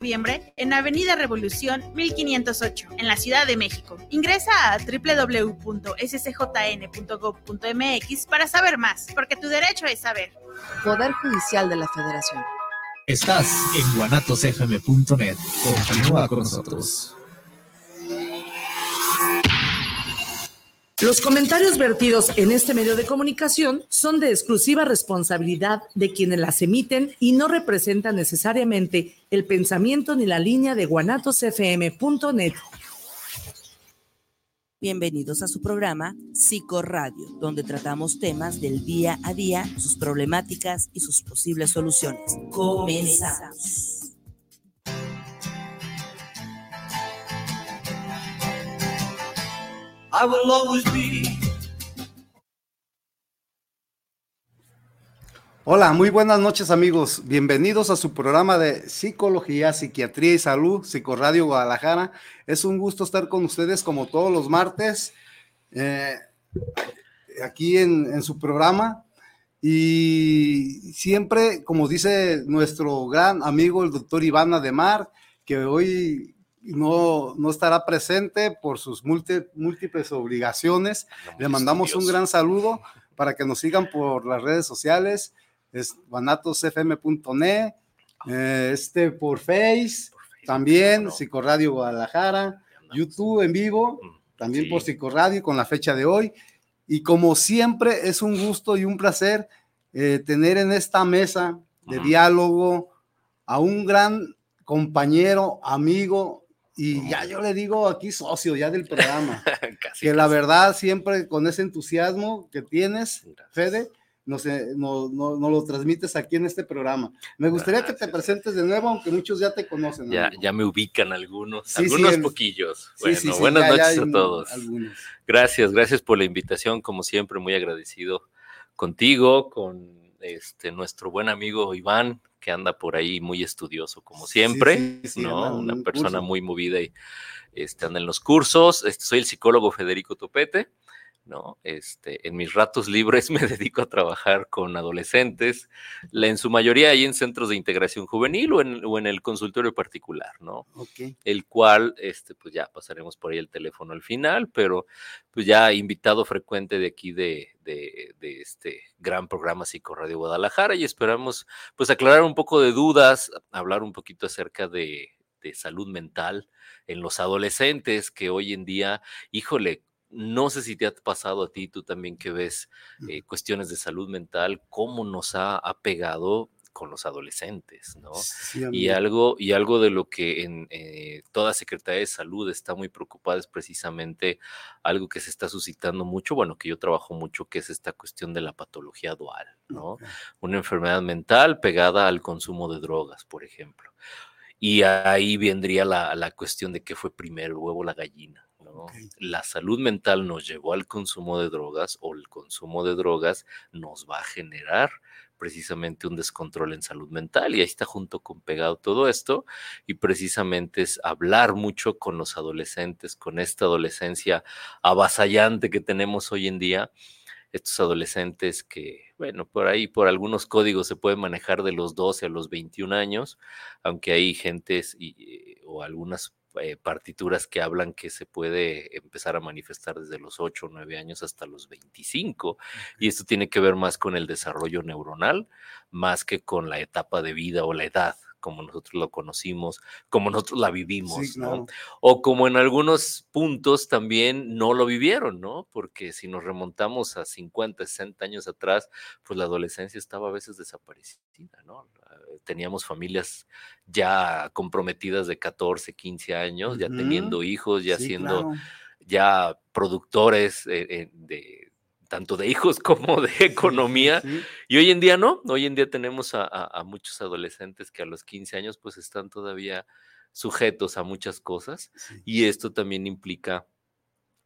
noviembre en Avenida Revolución 1508, en la Ciudad de México. Ingresa a www.scjn.gov.mx para saber más, porque tu derecho es saber. Poder Judicial de la Federación. Estás en guanatosfm.net. Continúa con nosotros. Los comentarios vertidos en este medio de comunicación son de exclusiva responsabilidad de quienes las emiten y no representan necesariamente el pensamiento ni la línea de guanatosfm.net. Bienvenidos a su programa Psicoradio, donde tratamos temas del día a día, sus problemáticas y sus posibles soluciones. Comenzamos. I will always be. Hola, muy buenas noches amigos. Bienvenidos a su programa de Psicología, Psiquiatría y Salud, Psicoradio Guadalajara. Es un gusto estar con ustedes como todos los martes eh, aquí en, en su programa. Y siempre, como dice nuestro gran amigo el doctor Iván Ademar, que hoy no, no estará presente por sus múltiples obligaciones. Le mandamos un gran saludo para que nos sigan por las redes sociales, es vanatosfm.net, eh, este por Face, también Psicoradio Guadalajara, YouTube en vivo, también por Psicoradio con la fecha de hoy. Y como siempre, es un gusto y un placer eh, tener en esta mesa de diálogo a un gran compañero, amigo, y ya yo le digo aquí socio ya del programa, que la verdad siempre con ese entusiasmo que tienes, Fede, nos, no, no, lo transmites aquí en este programa. Me gustaría que te presentes de nuevo, aunque muchos ya te conocen. Ya, ya me ubican algunos, algunos poquillos. Bueno, buenas noches a todos. Gracias, gracias por la invitación, como siempre, muy agradecido contigo, con este, nuestro buen amigo Iván, que anda por ahí muy estudioso, como siempre, ¿no? Una persona muy movida y este, anda en los cursos. Este, soy el psicólogo Federico Topete. ¿No? Este, en mis ratos libres me dedico a trabajar con adolescentes, en su mayoría ahí en centros de integración juvenil o en, el consultorio particular, ¿no? El cual, este, pues ya pasaremos por ahí el teléfono al final, pero pues ya invitado frecuente de aquí de, este gran programa Psicoradio Guadalajara y esperamos pues aclarar un poco de dudas, hablar un poquito acerca de, de salud mental en los adolescentes que hoy en día, híjole, no sé si te ha pasado a ti, tú también que ves eh, cuestiones de salud mental, cómo nos ha, pegado con los adolescentes, ¿no? y algo, y algo de lo que en eh, toda Secretaría de Salud está muy preocupada es precisamente algo que se está suscitando mucho, bueno, que yo trabajo mucho, que es esta cuestión de la patología dual, ¿no? Una enfermedad mental pegada al consumo de drogas, por ejemplo. Y ahí vendría la, la cuestión de qué fue primero, el huevo o la gallina. La salud mental nos llevó al consumo de drogas o el consumo de drogas nos va a generar precisamente un descontrol en salud mental y ahí está junto con pegado todo esto y precisamente es hablar mucho con los adolescentes, con esta adolescencia avasallante que tenemos hoy en día, estos adolescentes que, bueno, por ahí, por algunos códigos se pueden manejar de los 12 a los 21 años, aunque hay gentes o algunas eh, partituras que hablan que se puede empezar a manifestar desde los 8 o 9 años hasta los 25. Y esto tiene que ver más con el desarrollo neuronal, más que con la etapa de vida o la edad como nosotros lo conocimos, como nosotros la vivimos, ¿no? O como en algunos puntos también no lo vivieron, ¿no? Porque si nos remontamos a 50, 60 años atrás, pues la adolescencia estaba a veces desaparecida, ¿no? Teníamos familias ya comprometidas de 14, 15 años, ya teniendo hijos, ya siendo ya productores eh, eh, de tanto de hijos como de economía. Y hoy en día no, hoy en día tenemos a, muchos adolescentes que a los 15 años pues están todavía sujetos a muchas cosas y esto también implica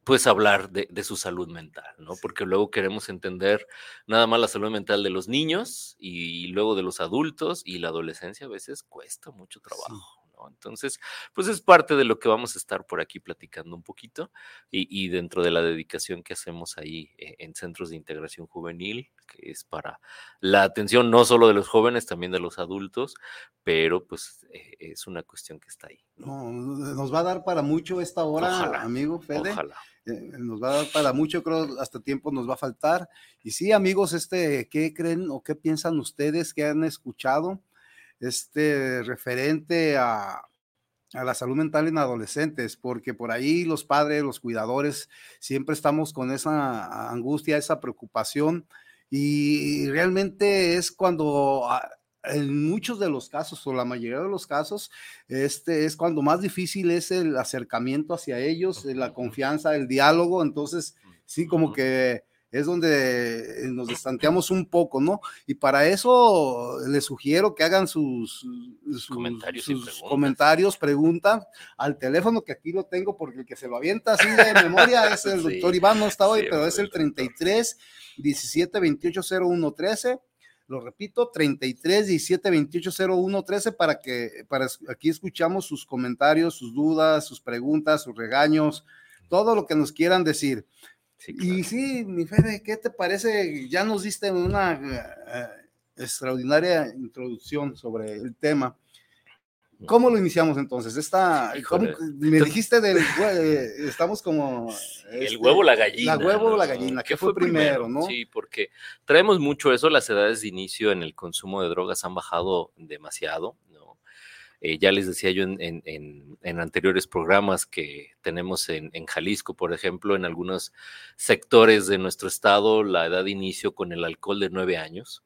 pues hablar de, su salud mental, ¿no? Porque luego queremos entender nada más la salud mental de los niños y, luego de los adultos y la adolescencia a veces cuesta mucho trabajo. Entonces, pues es parte de lo que vamos a estar por aquí platicando un poquito y, dentro de la dedicación que hacemos ahí eh, en centros de integración juvenil, que es para la atención no solo de los jóvenes, también de los adultos, pero pues eh, es una cuestión que está ahí. nos va a dar para mucho esta hora, amigo Fede. Ojalá. Eh, nos va a dar para mucho, creo, hasta tiempo nos va a faltar. Y sí, amigos, este, ¿qué creen o qué piensan ustedes que han escuchado? Este referente a, la salud mental en adolescentes, porque por ahí los padres, los cuidadores, siempre estamos con esa angustia, esa preocupación, y realmente es cuando ah, en muchos de los casos, o la mayoría de los casos, este es cuando más difícil es el acercamiento hacia ellos, la confianza, el diálogo, entonces sí, como que es donde eh, nos distanciamos un poco, ¿no? Y para eso les sugiero que hagan sus, comentarios, sus comentarios, preguntas al teléfono que aquí lo tengo porque el que se lo avienta así de memoria es el doctor Iván, no está hoy, pero es el 33 17 28 01 13 lo repito, 33 17 28 01 13 para que para aquí escuchamos sus comentarios, sus dudas, sus preguntas, sus regaños, todo lo que nos quieran decir. Y sí, mi Fede, ¿qué te parece? Ya nos diste una eh, extraordinaria introducción sobre el tema. ¿Cómo lo iniciamos entonces? Esta, me dijiste del estamos como el este, huevo la gallina. La huevo o la gallina, ¿qué, fue, primero, no? Sí, porque traemos mucho eso, las edades de inicio en el consumo de drogas han bajado demasiado. Eh, ya les decía yo en, anteriores programas que tenemos en, Jalisco, por ejemplo, en algunos sectores de nuestro estado, la edad de inicio con el alcohol de nueve años,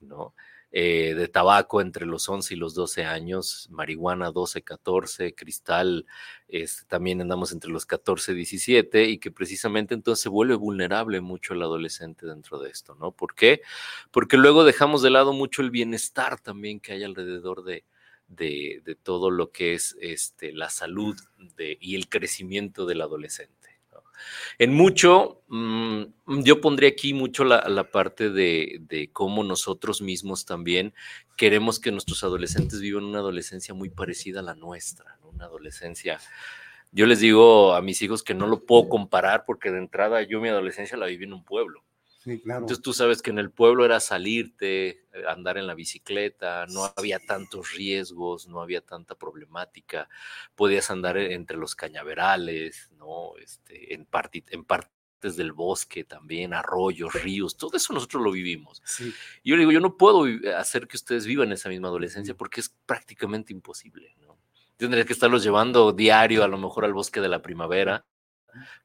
¿no? Eh, de tabaco entre los 11 y los 12 años, marihuana 12, 14, cristal, este, también andamos entre los 14 y 17, y que precisamente entonces se vuelve vulnerable mucho el adolescente dentro de esto, ¿no? ¿Por qué? Porque luego dejamos de lado mucho el bienestar también que hay alrededor de, de, todo lo que es este, la salud de, y el crecimiento del adolescente. En mucho, mm, yo pondría aquí mucho la, parte de, cómo nosotros mismos también queremos que nuestros adolescentes vivan una adolescencia muy parecida a la nuestra, una adolescencia yo les digo a mis hijos que no lo puedo comparar porque de entrada yo mi adolescencia la viví en un pueblo. Entonces tú sabes que en el pueblo era salirte, eh, andar en la bicicleta, no había tantos riesgos, no había tanta problemática, podías andar e, entre los cañaverales, ¿no? Este, en, en partes del bosque también, arroyos, ríos, todo eso nosotros lo vivimos. Y yo digo, yo no puedo hacer que ustedes vivan esa misma adolescencia porque es prácticamente imposible, ¿no? Tendría que estarlos llevando diario a lo mejor al bosque de la primavera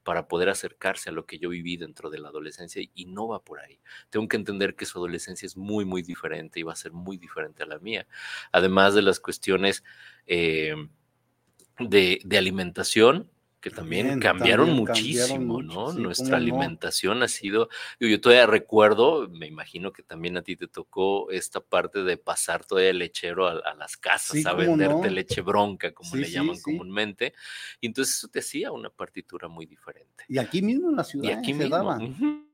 para poder acercarse a lo que yo viví dentro de la adolescencia y no va por ahí. Tengo que entender que su adolescencia es muy, muy diferente y va a ser muy diferente a la mía. Además de las cuestiones eh, de, de alimentación, que también cambiaron muchísimo, ¿no? Nuestra alimentación ha sido, yo, todavía recuerdo, me imagino que también a ti te tocó esta parte de pasar todavía el lechero a, las casas a venderte leche bronca, como le llaman comúnmente, y entonces eso te hacía una partitura muy diferente. Y aquí mismo en la ciudad y aquí se mismo.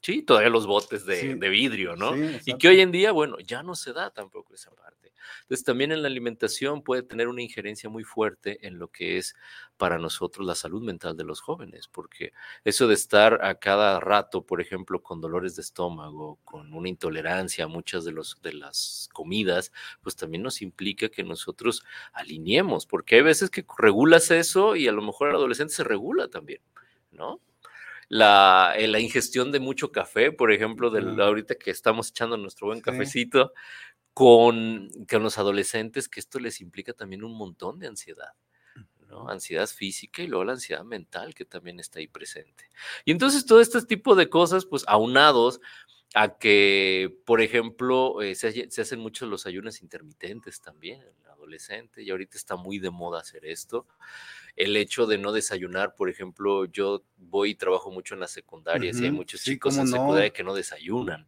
Sí, todavía los botes de, vidrio, ¿no? y que hoy en día, bueno, ya no se da tampoco esa parte. Entonces, también en la alimentación puede tener una injerencia muy fuerte en lo que es para nosotros la salud mental de los jóvenes, porque eso de estar a cada rato, por ejemplo, con dolores de estómago, con una intolerancia a muchas de, los, de las comidas, pues también nos implica que nosotros alineemos, porque hay veces que regulas eso y a lo mejor el adolescente se regula también, ¿no? La, eh, la, ingestión de mucho café, por ejemplo, del, ahorita que estamos echando nuestro buen cafecito, con, los adolescentes, que esto les implica también un montón de ansiedad. ¿no? Ansiedad física y luego la ansiedad mental que también está ahí presente. Y entonces todo este tipo de cosas, pues aunados a que, por ejemplo, eh, se, hacen muchos los ayunos intermitentes también en el adolescente y ahorita está muy de moda hacer esto. El hecho de no desayunar, por ejemplo, yo voy y trabajo mucho en las secundarias y hay muchos chicos en secundaria que no desayunan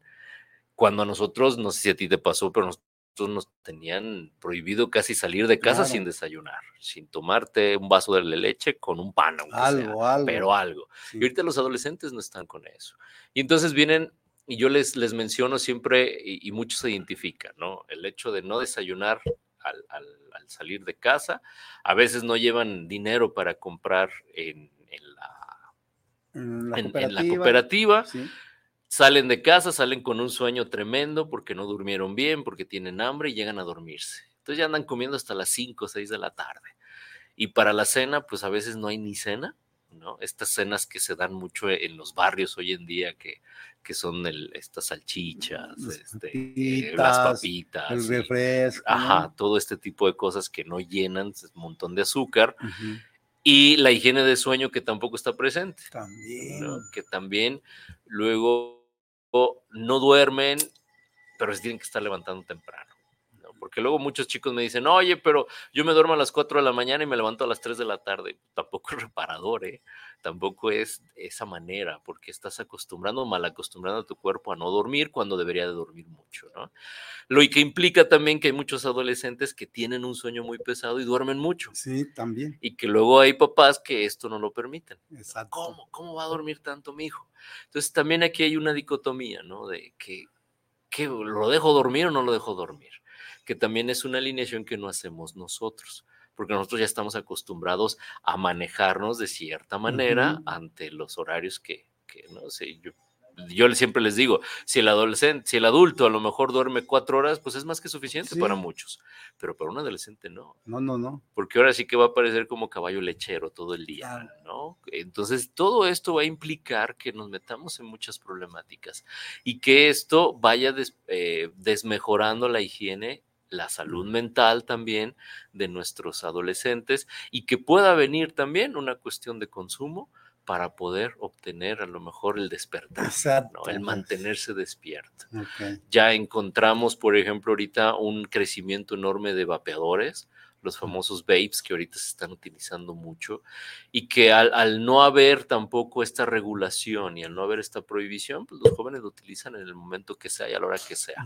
cuando a nosotros, no sé si a ti te pasó, pero nosotros nos tenían prohibido casi salir de casa sin desayunar, sin tomarte un vaso de leche con un pan, algo, sea, algo. pero algo. Y ahorita los adolescentes no están con eso. Y entonces vienen, y yo les, les menciono siempre, y, muchos se identifican, ¿no? El hecho de no desayunar al, al salir de casa. A veces no llevan dinero para comprar en, la, cooperativa. Salen de casa, salen con un sueño tremendo porque no durmieron bien, porque tienen hambre y llegan a dormirse. Entonces ya andan comiendo hasta las 5 o 6 de la tarde. Y para la cena, pues a veces no hay ni cena, ¿no? Estas cenas que se dan mucho en los barrios hoy en día, que, que son estas salchichas, este, las papitas, el refresco. Ajá, todo este tipo de cosas que no llenan, un montón de azúcar. Y la higiene de sueño que tampoco está presente. También. Que también luego no duermen, pero se tienen que estar levantando temprano porque luego muchos chicos me dicen, oye, pero yo me duermo a las 4 de la mañana y me levanto a las 3 de la tarde. Tampoco es reparador, ¿eh? Tampoco es esa manera, porque estás acostumbrando, mal acostumbrando a tu cuerpo a no dormir cuando debería de dormir mucho, ¿no? Lo que implica también que hay muchos adolescentes que tienen un sueño muy pesado y duermen mucho. Sí, también. Y que luego hay papás que esto no lo permiten. Exacto. ¿Cómo? ¿Cómo va a dormir tanto mi hijo? Entonces también aquí hay una dicotomía, ¿no? De que, que lo dejo dormir o no lo dejo dormir que también es una alineación que no hacemos nosotros, porque nosotros ya estamos acostumbrados a manejarnos de cierta manera ante los horarios que, que, no sé, yo yo siempre les digo, si el adolescente, si el adulto a lo mejor duerme cuatro horas, pues es más que suficiente para muchos, pero para un adolescente no. No, no, no. Porque ahora sí que va a parecer como caballo lechero todo el día, ¿no? Entonces, todo esto va a implicar que nos metamos en muchas problemáticas y que esto vaya eh, desmejorando la higiene la salud mental también de nuestros adolescentes y que pueda venir también una cuestión de consumo para poder obtener a lo mejor el despertar, el mantenerse despierto. Ya encontramos, por ejemplo, ahorita un crecimiento enorme de vapeadores, los famosos vapes que ahorita se están utilizando mucho y que al, no haber tampoco esta regulación y al no haber esta prohibición, pues los jóvenes lo utilizan en el momento que sea y a la hora que sea.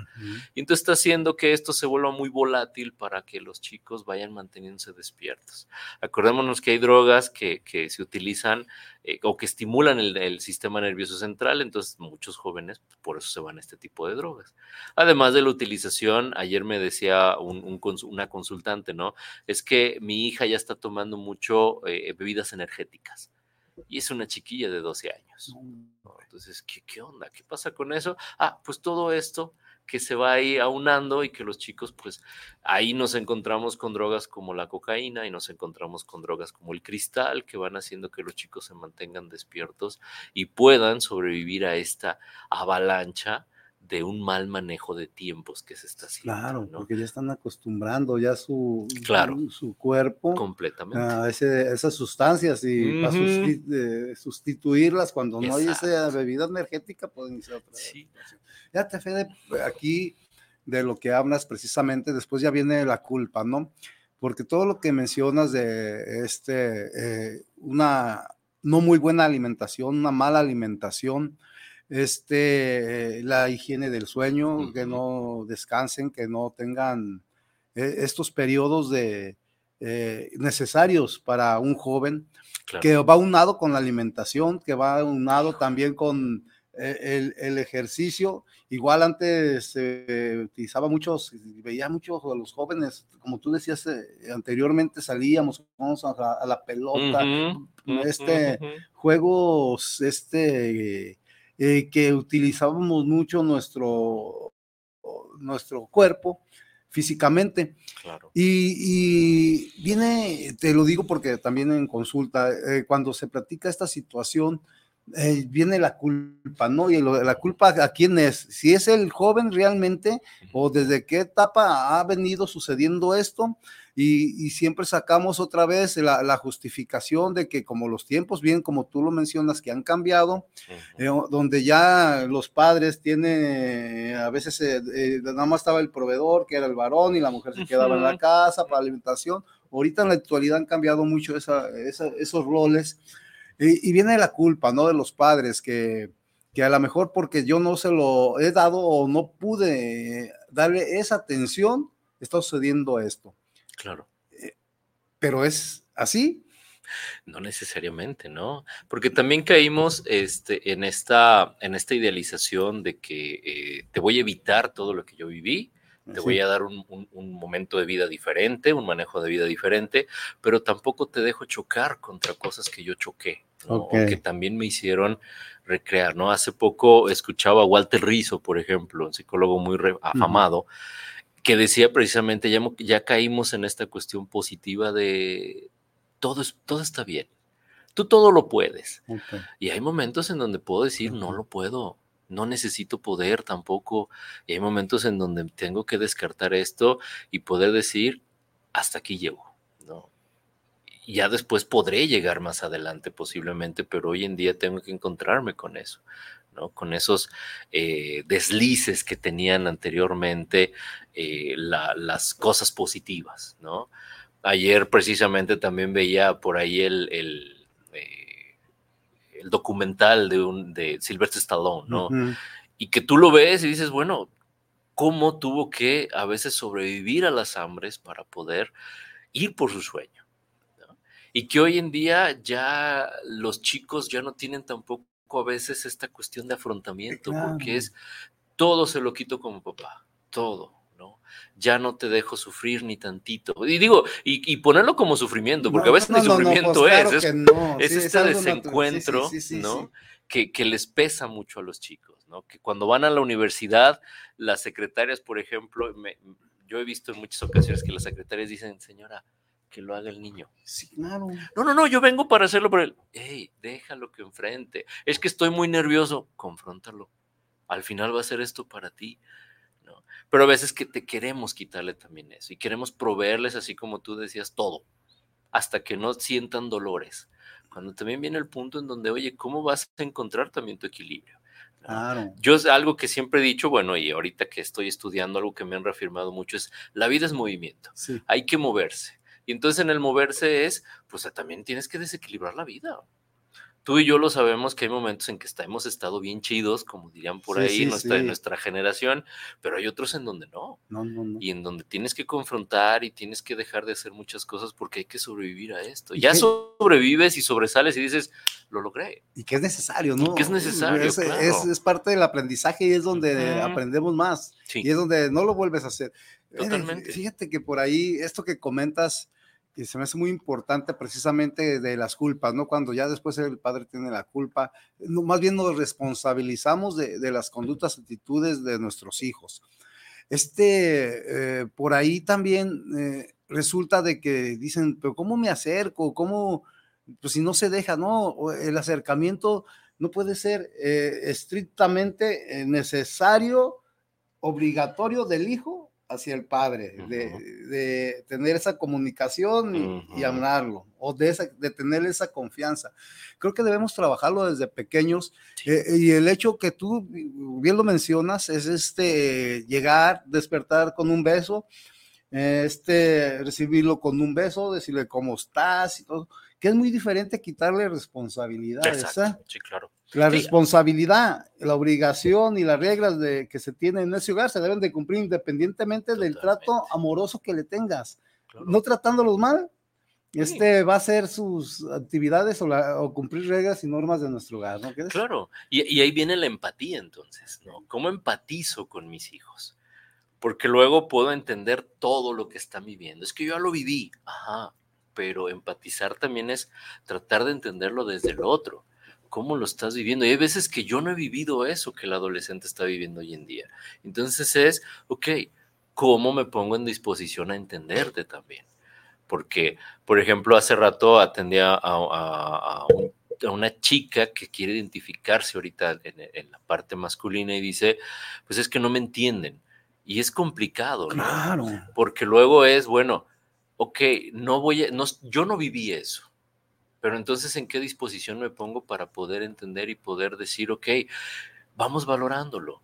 Y entonces está haciendo que esto se vuelva muy volátil para que los chicos vayan manteniéndose despiertos. Acordémonos que hay drogas que, que se utilizan eh, o que estimulan el, sistema nervioso central, entonces muchos jóvenes pues, por eso se van a este tipo de drogas. Además de la utilización, ayer me decía una consultante, ¿no? Es que mi hija ya está tomando mucho eh, bebidas energéticas y es una chiquilla de 12 años. Entonces, ¿qué, ¿qué onda? ¿Qué pasa con eso? Ah, pues todo esto que se va ahí aunando y que los chicos, pues ahí nos encontramos con drogas como la cocaína y nos encontramos con drogas como el cristal, que van haciendo que los chicos se mantengan despiertos y puedan sobrevivir a esta avalancha de un mal manejo de tiempos que se está haciendo. Claro, porque ya están acostumbrando ya su, claro, su, cuerpo completamente a esas sustancias y para sustituirlas cuando no hay esa bebida energética pueden ser otra. Sí. Ya te Fede, aquí de lo que hablas precisamente, después ya viene la culpa, ¿no? Porque todo lo que mencionas de este, eh, una no muy buena alimentación, una mala alimentación, este, la higiene del sueño, que no descansen, que no tengan eh, estos periodos de, eh, necesarios para un joven, que va unado con la alimentación, que va unado también con el, el, ejercicio. Igual antes se utilizaba muchos, veía muchos de los jóvenes, como tú decías eh, anteriormente, salíamos a, la pelota, este, juegos, este, eh, que utilizábamos mucho nuestro, nuestro cuerpo físicamente. Y, viene, te lo digo porque también en consulta, eh, cuando se practica esta situación, eh, viene la culpa, ¿no? Y la culpa a quién es, si es el joven realmente o desde qué etapa ha venido sucediendo esto y, siempre sacamos otra vez la, justificación de que como los tiempos, bien como tú lo mencionas, que han cambiado, eh, donde ya los padres tienen, a veces eh, nada más estaba el proveedor, que era el varón, y la mujer se quedaba en la casa para alimentación. Ahorita en la actualidad han cambiado mucho esos roles y, viene la culpa, ¿no? De los padres que, que a lo mejor porque yo no se lo he dado o no pude darle esa atención, está sucediendo esto. Claro. Eh, pero es así. No necesariamente, ¿no? Porque también caímos este, en, esta, en esta idealización de que eh, te voy a evitar todo lo que yo viví, te voy a dar un, momento de vida diferente, un manejo de vida diferente, pero tampoco te dejo chocar contra cosas que yo choqué, o que también me hicieron recrear, ¿no? Hace poco escuchaba a Walter Rizzo, por ejemplo, un psicólogo muy afamado, que decía precisamente, ya, ya caímos en esta cuestión positiva de todo, es, todo está bien, tú todo lo puedes. Y hay momentos en donde puedo decir, no lo puedo, no necesito poder tampoco. Y hay momentos en donde tengo que descartar esto y poder decir, hasta aquí llego, ¿no? Y ya después podré llegar más adelante posiblemente, pero hoy en día tengo que encontrarme con eso, ¿no? Con esos eh, deslices que tenían anteriormente eh, las cosas positivas, ¿no? Ayer precisamente también veía por ahí el, el eh, el documental de, un, de Sylvester Stallone, ¿no? Y que tú lo ves y dices, bueno, ¿cómo tuvo que a veces sobrevivir a las hambres para poder ir por su sueño? Y que hoy en día ya los chicos ya no tienen tampoco a veces esta cuestión de afrontamiento, porque es todo se lo quito como papá, todo ya no te dejo sufrir ni tantito. Y digo, y, ponerlo como sufrimiento, porque a veces el sufrimiento pues es, es, este desencuentro, ¿no? Que, que, les pesa mucho a los chicos, ¿no? Que cuando van a la universidad, las secretarias, por ejemplo, yo he visto en muchas ocasiones que las secretarias dicen, señora, que lo haga el niño. Sí, claro. No, no, no, yo vengo para hacerlo por él. Hey, déjalo que enfrente. Es que estoy muy nervioso. Confróntalo. Al final va a ser esto para ti. Pero a veces que te queremos quitarle también eso y queremos proveerles, así como tú decías, todo, hasta que no sientan dolores. Cuando también viene el punto en donde, oye, ¿cómo vas a encontrar también tu equilibrio? Claro. Yo es algo que siempre he dicho, bueno, y ahorita que estoy estudiando algo que me han reafirmado mucho es, la vida es movimiento, hay que moverse. Y entonces en el moverse es, pues también tienes que desequilibrar la vida tú y yo lo sabemos que hay momentos en que está, hemos estado bien chidos, como dirían por ahí, nuestra, nuestra generación, pero hay otros en donde no. No, no. Y en donde tienes que confrontar y tienes que dejar de hacer muchas cosas porque hay que sobrevivir a esto. Ya sobrevives y sobresales y dices, lo logré. Y que es necesario, ¿no? Y que es necesario. Es, es, parte del aprendizaje y es donde aprendemos más. Y es donde no lo vuelves a hacer. Totalmente. Fíjate que por ahí, esto que comentas, y se me hace muy importante precisamente de las culpas, ¿no? Cuando ya después el padre tiene la culpa, más bien nos responsabilizamos de, las conductas, actitudes de nuestros hijos. Este, eh, por ahí también eh, resulta de que dicen, pero ¿cómo me acerco? ¿Cómo? Pues si no se deja, ¿no? El acercamiento no puede ser eh, estrictamente necesario, obligatorio del hijo hacia el padre, de, tener esa comunicación y, hablarlo, o de, de tener esa confianza. Creo que debemos trabajarlo desde pequeños eh, y el hecho que tú bien lo mencionas es este llegar, despertar con un beso, este recibirlo con un beso, decirle cómo estás y todo, que es muy diferente quitarle responsabilidades. Sí, claro. La responsabilidad, la obligación y las reglas de, que se tienen en ese hogar se deben de cumplir independientemente del trato amoroso que le tengas. No tratándolos mal, este va a hacer sus actividades o, cumplir reglas y normas de nuestro hogar, ¿no? Claro, y, y, ahí viene la empatía entonces, ¿no? ¿Cómo empatizo con mis hijos? Porque luego puedo entender todo lo que están viviendo. Es que yo ya lo viví, ajá, pero empatizar también es tratar de entenderlo desde el otro cómo lo estás viviendo. Y hay veces que yo no he vivido eso que el adolescente está viviendo hoy en día. Entonces es, ok, ¿cómo me pongo en disposición a entenderte también? Porque, por ejemplo, hace rato atendía a, una chica que quiere identificarse ahorita en, la parte masculina y dice, pues es que no me entienden. Y es complicado, ¿no? Claro. Porque luego es, bueno, ok, no voy a, no, yo no viví eso pero entonces, ¿en qué disposición me pongo para poder entender y poder decir, ok, vamos valorándolo?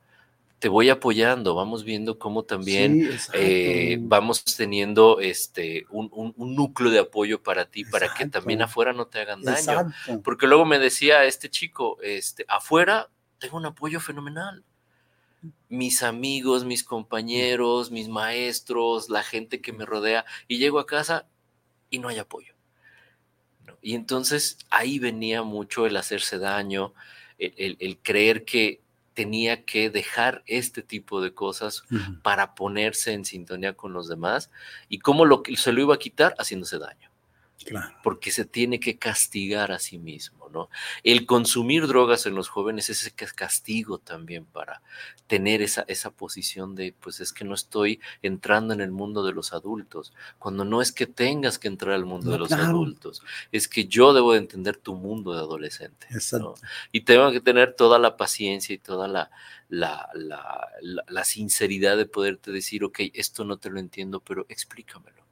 Te voy apoyando, vamos viendo cómo también eh, vamos teniendo este, un, núcleo de apoyo para ti, para que también afuera no te hagan daño. Porque luego me decía este chico, este, afuera tengo un apoyo fenomenal mis amigos, mis compañeros, mis maestros, la gente que me rodea, y llego a casa y no hay apoyo. Y entonces ahí venía mucho el hacerse daño, el, creer que tenía que dejar este tipo de cosas para ponerse en sintonía con los demás y cómo lo, se lo iba a quitar haciéndose daño. Porque se tiene que castigar a sí mismo, ¿no? El consumir drogas en los jóvenes es ese castigo también para tener esa, esa posición de, pues es que no estoy entrando en el mundo de los adultos, cuando no es que tengas que entrar al mundo de los adultos, es que yo debo de entender tu mundo de adolescente. Y tengo que tener toda la paciencia y toda la, la, la, la sinceridad de poderte decir, ok, esto no te lo entiendo, pero explícamelo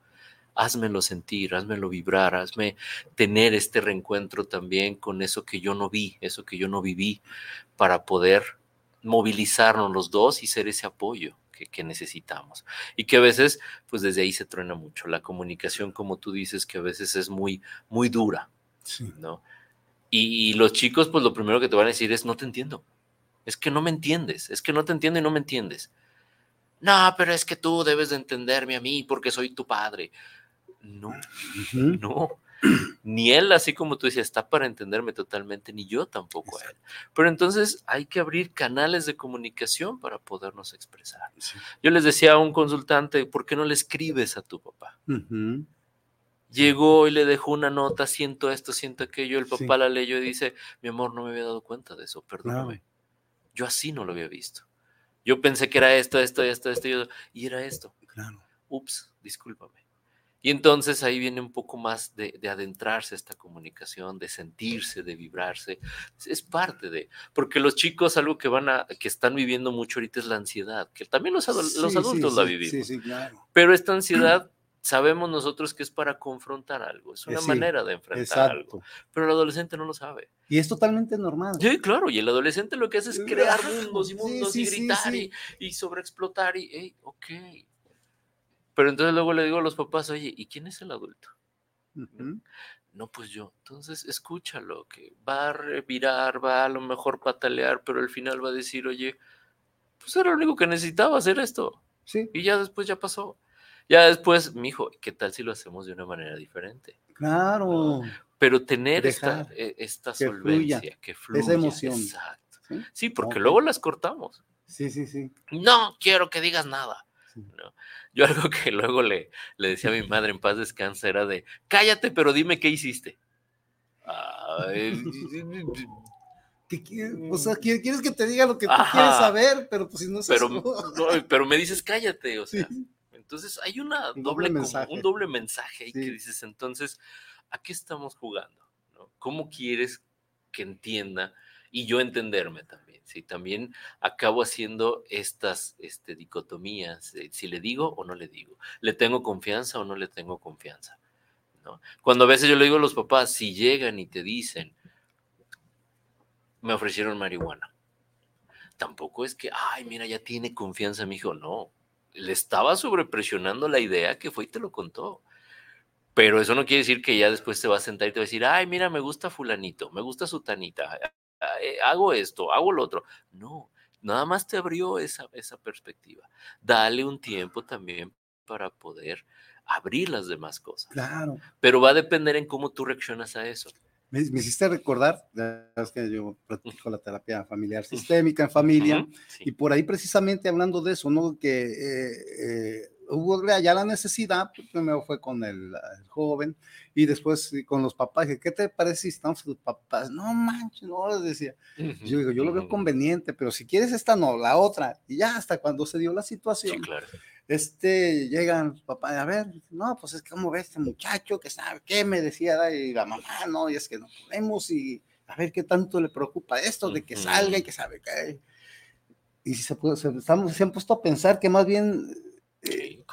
házmelo sentir, házmelo vibrar, hazme tener este reencuentro también con eso que yo no vi, eso que yo no viví, para poder movilizarnos los dos y ser ese apoyo que, necesitamos. Y que a veces, pues desde ahí se truena mucho. La comunicación, como tú dices, que a veces es muy, muy dura, ¿no? Y, y los chicos, pues lo primero que te van a decir es, no te entiendo. Es que no me entiendes, es que no te entiendo y no me entiendes. No, pero es que tú debes de entenderme a mí porque soy tu padre. No, no. Ni él, así como tú decías, está para entenderme totalmente, ni yo tampoco a él. Pero entonces hay que abrir canales de comunicación para podernos expresar. Yo les decía a un consultante, ¿por qué no le escribes a tu papá? Llegó y le dejó una nota, siento esto, siento aquello, el papá la leyó y dice, mi amor, no me había dado cuenta de eso, perdóname. Yo así no lo había visto. Yo pensé que era esto, esto, esto, esto, y era esto. Claro. Ups, discúlpame. Y entonces ahí viene un poco más de, adentrarse a esta comunicación, de sentirse, de vibrarse. Es parte de, porque los chicos algo que van a, que están viviendo mucho ahorita es la ansiedad, que también los, los adultos la vivimos. Sí, sí, claro. Pero esta ansiedad sabemos nosotros que es para confrontar algo, es una eh, manera de enfrentar algo, pero el adolescente no lo sabe. Y es totalmente normal. Sí, claro, y el adolescente lo que hace es crear mundos y mundos y gritar y, y sobreexplotar y, hey, ok, pero entonces luego le digo a los papás, oye, ¿y quién es el adulto? No, pues yo. Entonces escúchalo, que va a revirar, va a lo mejor patalear, pero al final va a decir, oye, pues era lo único que necesitaba hacer esto. Sí. Y ya después ya pasó. Ya después, mi hijo, ¿qué tal si lo hacemos de una manera diferente? Claro. Pero tener esta, e, esta solvencia, que fluya. Esa emoción. Exacto. Sí, porque luego las cortamos. Sí, sí, sí. No quiero que digas nada. ¿No? Yo algo que luego le, le decía a mi madre en paz descansa era de, cállate, pero dime qué hiciste. o sea, quieres que te diga lo que tú quieres saber, pero pues si no pero, pero me dices cállate, o sea. Entonces hay una un doble, mensaje. un doble mensaje ahí que dices, entonces, ¿a qué estamos jugando? ¿Cómo quieres que entienda y yo entenderme también? ¿Sí? También acabo haciendo estas este, dicotomías, si le digo o no le digo, le tengo confianza o no le tengo confianza. Cuando a veces yo le digo a los papás, si llegan y te dicen, me ofrecieron marihuana, tampoco es que, ay, mira, ya tiene confianza mi hijo, no, le estaba sobrepresionando la idea que fue y te lo contó. Pero eso no quiere decir que ya después te va a sentar y te va a decir, ay, mira, me gusta fulanito, me gusta sutanita, hago esto, hago lo otro. No, nada más te abrió esa, esa perspectiva. Dale un tiempo también para poder abrir las demás cosas. Claro. Pero va a depender en cómo tú reaccionas a eso. Me, hiciste recordar, es que yo practico la terapia familiar sistémica en familia, y por ahí precisamente hablando de eso, ¿no? Que eh, eh, hubo ya la necesidad, pues, primero fue con el, joven y después con los papás, ¿qué te parece si estamos tus papás? No manches, no, decía. Yo digo, yo lo veo conveniente, pero si quieres esta no, la otra. Y ya hasta cuando se dio la situación, este, llegan los papás, a ver, no, pues es que como ve este muchacho que sabe qué me decía, y la mamá, no, y es que no podemos y a ver qué tanto le preocupa esto de que salga y que sabe qué. Y si se, se, estamos, se han puesto a pensar que más bien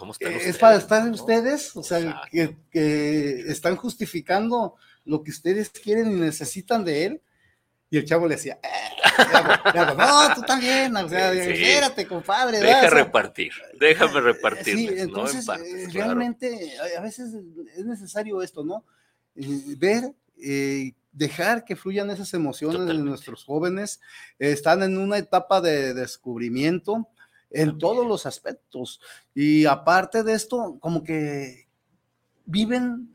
¿Cómo están ustedes? Es para estar ustedes, o sea, que, están justificando lo que ustedes quieren y necesitan de él. Y el chavo le decía, eh", no, tú también, o sea, espérate, compadre. Deja repartir, déjame repartir. Sí, entonces, eh, realmente a veces es necesario esto, ¿no? Eh, ver, dejar que fluyan esas emociones de nuestros jóvenes. están en una etapa de descubrimiento en todos los aspectos. Y aparte de esto, como que viven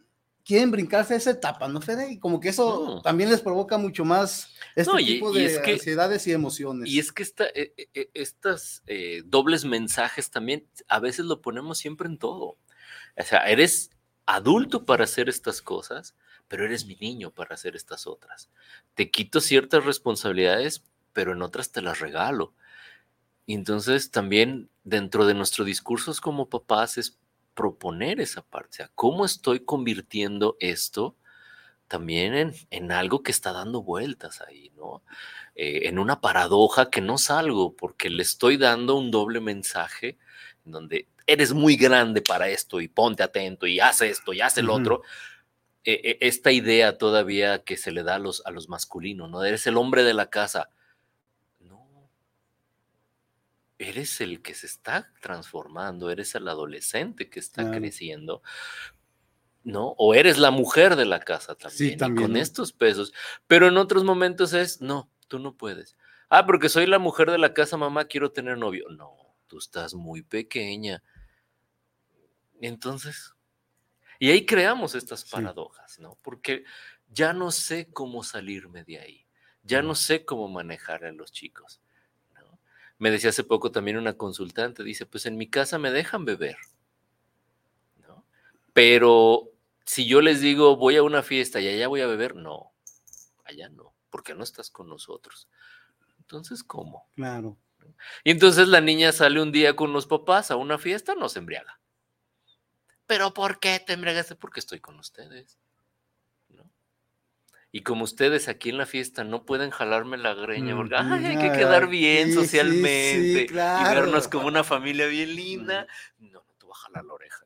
quieren brincarse esa etapa, ¿no, Fede? Y como que eso también les provoca mucho más este tipo de ansiedades y emociones. Y es que esta, e, e, e, estas eh, dobles mensajes también a veces lo ponemos siempre en todo. O sea, eres adulto para hacer estas cosas, pero eres mi niño para hacer estas otras. Te quito ciertas responsabilidades, pero en otras te las regalo. Y entonces también dentro de nuestro discurso como papás es proponer esa parte, o sea, cómo estoy convirtiendo esto también en, en algo que está dando vueltas ahí, ¿no? Eh, en una paradoja que no salgo porque le estoy dando un doble mensaje en donde eres muy grande para esto y ponte atento y haz esto y haz el otro. E, e, esta idea todavía que se le da a los, a los masculinos, ¿no? Eres el hombre de la casa eres el que se está transformando, eres el adolescente que está creciendo, ¿no? O eres la mujer de la casa también, sí, también con estos pesos, pero en otros momentos es, no, tú no puedes. Ah, porque soy la mujer de la casa, mamá, quiero tener novio. No, tú estás muy pequeña. Entonces, y ahí creamos estas paradojas, ¿no? Porque ya no sé cómo salirme de ahí, ya no sé cómo manejar a los chicos. Me decía hace poco también una consultante, dice, pues en mi casa me dejan beber, ¿no? Pero si yo les digo, voy a una fiesta y allá voy a beber, no, allá no, porque no estás con nosotros. Entonces, ¿cómo? Claro. Y entonces la niña sale un día con los papás a una fiesta, no se embriaga. ¿Pero por qué te embriagaste? Porque estoy con ustedes. Y como ustedes aquí en la fiesta no pueden jalarme la greña, porque hay que quedar bien socialmente y vernos como una familia bien linda, no, no te voy a jalar la oreja.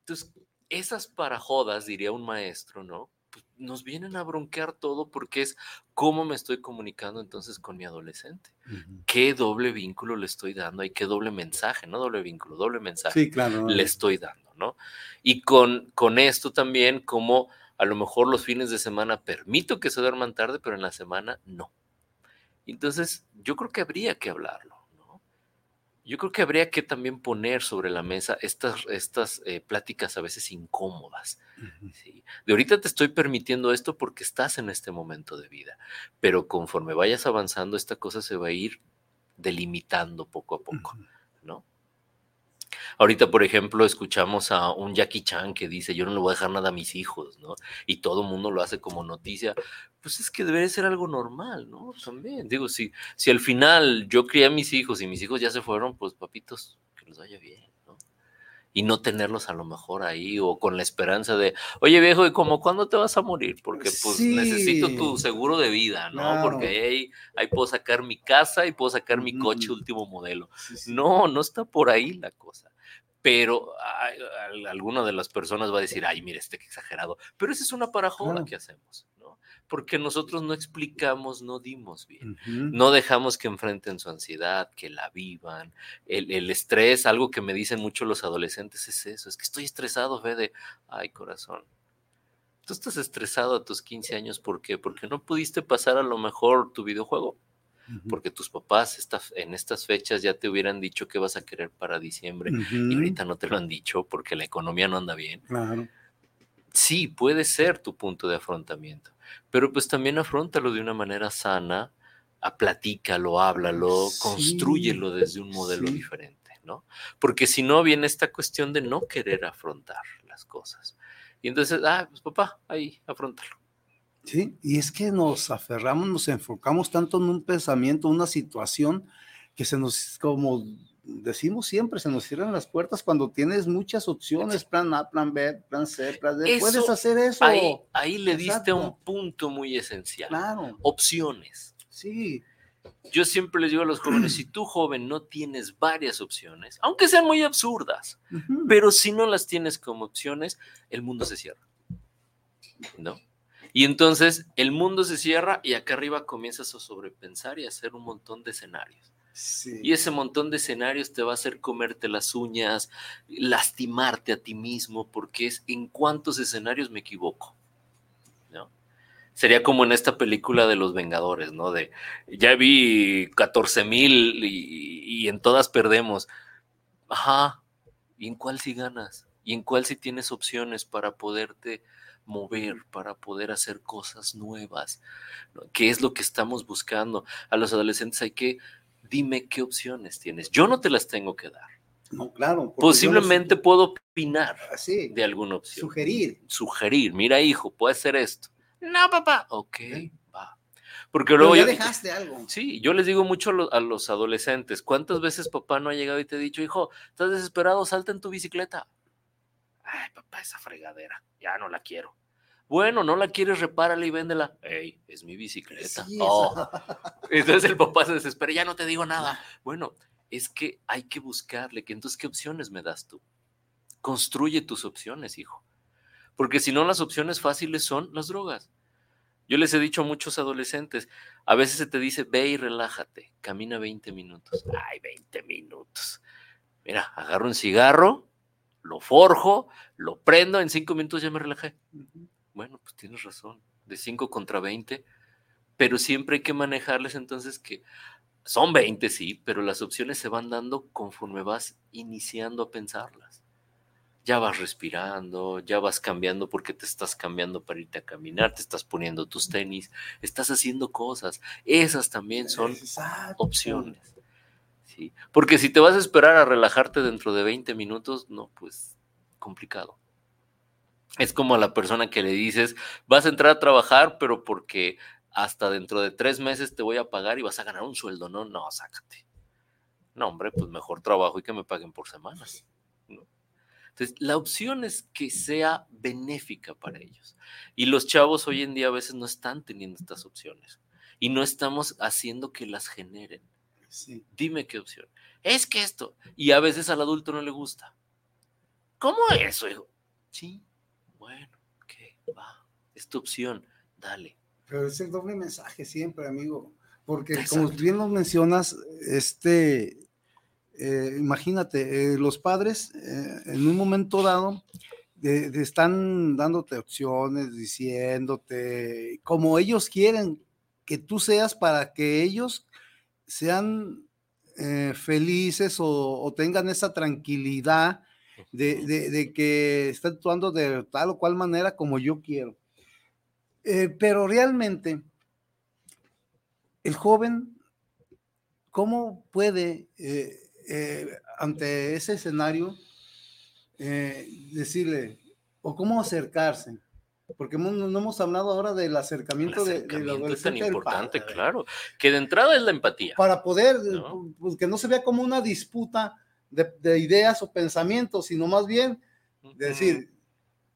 Entonces, esas parajodas, diría un maestro, ¿no? Pues nos vienen a bronquear todo porque es cómo me estoy comunicando entonces con mi adolescente. ¿Qué doble vínculo le estoy dando? Hay qué doble mensaje, no doble vínculo, doble mensaje le estoy dando, ¿no? Y con, con esto también, como a lo mejor los fines de semana permito que se duerman tarde, pero en la semana no. Entonces, yo creo que habría que hablarlo, ¿no? Yo creo que habría que también poner sobre la mesa estas, estas eh, pláticas a veces incómodas. De ahorita te estoy permitiendo esto porque estás en este momento de vida, pero conforme vayas avanzando, esta cosa se va a ir delimitando poco a poco. Ahorita, por ejemplo, escuchamos a un Jackie Chan que dice, yo no le voy a dejar nada a mis hijos, ¿no? Y todo el mundo lo hace como noticia. Pues es que debe ser algo normal, ¿no? También, digo, si, si al final yo crié a mis hijos y mis hijos ya se fueron, pues papitos, que les vaya bien y no tenerlos a lo mejor ahí o con la esperanza de, oye viejo, ¿y como cuándo te vas a morir? Porque pues necesito tu seguro de vida, ¿no? Porque ahí, ahí puedo sacar mi casa y puedo sacar mi coche último modelo. no, no está por ahí la cosa. Pero alguna de las personas va a decir, ay, mire, este que exagerado. Pero esa es una parajola que hacemos porque nosotros no explicamos, no dimos bien, no dejamos que enfrenten su ansiedad, que la vivan, el, estrés, algo que me dicen mucho los adolescentes es eso, es que estoy estresado, Fede, ay corazón. Tú estás estresado a tus 15 años, ¿por qué? Porque no pudiste pasar a lo mejor tu videojuego, porque tus papás en estas fechas ya te hubieran dicho que vas a querer para diciembre y ahorita no te lo han dicho porque la economía no anda bien. Claro. Sí, puede ser tu punto de afrontamiento pero pues también afrontalo de una manera sana, a platícalo, háblalo, construyelo desde un modelo diferente, ¿no? Porque si no, viene esta cuestión de no querer afrontar las cosas. Y entonces, ah, pues papá, ahí, afrontalo. Sí, y es que nos aferramos, nos enfocamos tanto en un pensamiento, una situación, que se nos, como decimos siempre, se nos cierran las puertas cuando tienes muchas opciones, plan A, plan B, plan C, plan D. Puedes hacer eso. Ahí, le diste un punto muy esencial. Claro. Opciones. Sí. Yo siempre les digo a los jóvenes, si tú joven no tienes varias opciones, aunque sean muy absurdas, pero si no las tienes como opciones, el mundo se cierra. ¿No? Y entonces el mundo se cierra y acá arriba comienzas a sobrepensar y a hacer un montón de escenarios. Y ese montón de escenarios te va a hacer comerte las uñas, lastimarte a ti mismo, porque es en cuántos escenarios me equivoco. ¿no? Sería como en esta película de los Vengadores, ¿no? De ya vi 14 mil y, en todas perdemos. Ajá, ¿y en cuál si ganas? y en cuál sí tienes opciones para poderte mover, para poder hacer cosas nuevas, ¿Qué es lo que estamos buscando? A los adolescentes hay que, dime qué opciones tienes. Yo no te las tengo que dar. No, claro. Posiblemente puedo opinar de alguna opción. Sugerir. Sugerir, mira hijo, puede ser esto. No, papá. Ok, va. Porque luego ya dejaste algo. Sí, yo les digo mucho a los adolescentes, ¿cuántas veces papá no ha llegado y te ha dicho, hijo, estás desesperado, salta en tu bicicleta? Ay, papá, esa fregadera, ya no la quiero. Bueno, no la quieres, repárala y véndela. Ey, es mi bicicleta. Oh. Entonces el papá se desespera, ya no te digo nada. Bueno, es que hay que buscarle, que entonces, ¿qué opciones me das tú? Construye tus opciones, hijo. Porque si no, las opciones fáciles son las drogas. Yo les he dicho a muchos adolescentes, a veces se te dice, ve y relájate, camina 20 minutos. Ay, 20 minutos. Mira, agarro un cigarro, lo forjo, lo prendo, en 5 minutos ya me relajé. Bueno, pues tienes razón, de 5 contra 20, pero siempre hay que manejarles entonces que son 20, sí, pero las opciones se van dando conforme vas iniciando a pensarlas. Ya vas respirando, ya vas cambiando porque te estás cambiando para irte a caminar, te estás poniendo tus tenis, estás haciendo cosas. Esas también son opciones. ¿sí? Porque si te vas a esperar a relajarte dentro de 20 minutos, no, pues complicado. Es como a la persona que le dices, vas a entrar a trabajar, pero porque hasta dentro de tres meses te voy a pagar y vas a ganar un sueldo. No, no, sácate. No, hombre, pues mejor trabajo y que me paguen por semanas. Entonces, la opción es que sea benéfica para ellos. Y los chavos hoy en día a veces no están teniendo estas opciones y no estamos haciendo que las generen. Dime qué opción. Es que esto. Y a veces al adulto no le gusta. ¿Cómo eso, hijo? Sí, bueno, ok, va. Es tu opción, dale. Pero es el doble mensaje siempre, amigo. Porque como bien nos mencionas, este, eh, imagínate, eh, los padres eh, en un momento dado están dándote opciones, diciéndote como ellos quieren que tú seas para que ellos sean felices o, tengan esa tranquilidad de, de, que están actuando de tal o cual manera como yo quiero. Eh, pero realmente, el joven, ¿cómo puede, eh, eh, ante ese escenario, decirle, o cómo acercarse? Porque no, hemos hablado ahora del acercamiento, de, de Es tan importante, claro. Que de entrada es la empatía. Para poder, Pues, que no se vea como una disputa de, de, ideas o pensamientos, sino más bien decir,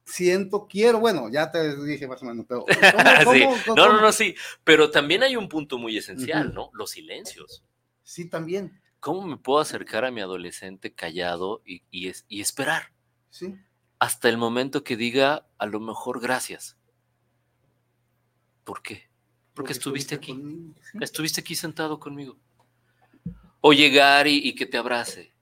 siento, quiero, bueno, ya te dije más o menos, pero No, no, no, sí, pero también hay un punto muy esencial, ¿no? Los silencios. Sí, también. ¿Cómo me puedo acercar a mi adolescente callado y, y, esperar? Sí. Hasta el momento que diga, a lo mejor, gracias. ¿Por qué? Porque, estuviste, aquí. Estuviste aquí sentado conmigo. O llegar y, y que te abrace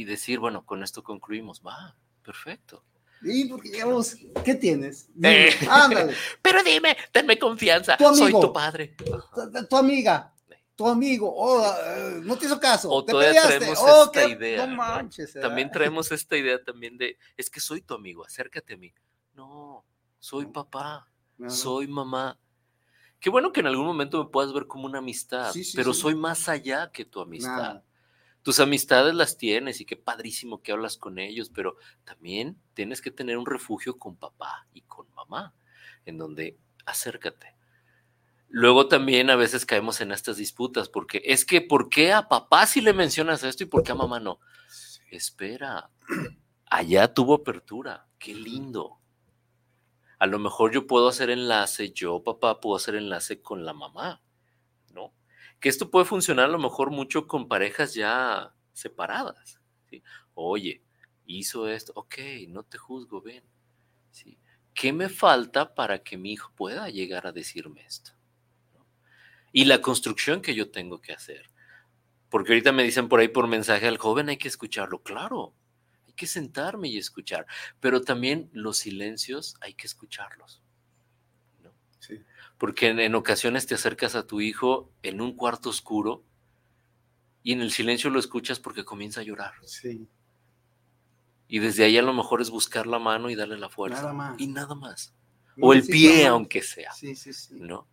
y decir, bueno, con esto concluimos. Va, perfecto y porque digamos, ¿qué tienes? Eh. ándale. Pero dime, tenme confianza. Soy tu padre. Tu, amiga, tu amigo, oh, eh, no te hizo caso. O te traemos oh, esta idea. No manches. También traemos esta idea también de, es que soy tu amigo, acércate a mí. No, soy papá, soy mamá. Qué bueno que en algún momento me puedas ver como una amistad, pero soy más allá que tu amistad tus amistades las tienes y qué padrísimo que hablas con ellos, pero también tienes que tener un refugio con papá y con mamá, en donde acércate. Luego también a veces caemos en estas disputas, porque es que, ¿por qué a papá si le mencionas esto y por qué a mamá no? Espera, allá tuvo apertura, qué lindo. A lo mejor yo puedo hacer enlace, yo papá puedo hacer enlace con la mamá que esto puede funcionar a lo mejor mucho con parejas ya separadas. Oye, hizo esto, ok, no te juzgo, ven. ¿sí? ¿Qué me falta para que mi hijo pueda llegar a decirme esto? Y la construcción que yo tengo que hacer. Porque ahorita me dicen por ahí por mensaje al joven hay que escucharlo. Claro, hay que sentarme y escuchar. Pero también los silencios hay que escucharlos porque en, ocasiones te acercas a tu hijo en un cuarto oscuro y en el silencio lo escuchas porque comienza a llorar. Sí. Y desde ahí a lo mejor es buscar la mano y darle la fuerza. Y nada más. o el pie, aunque sea. Sí, sí, sí. ¿No?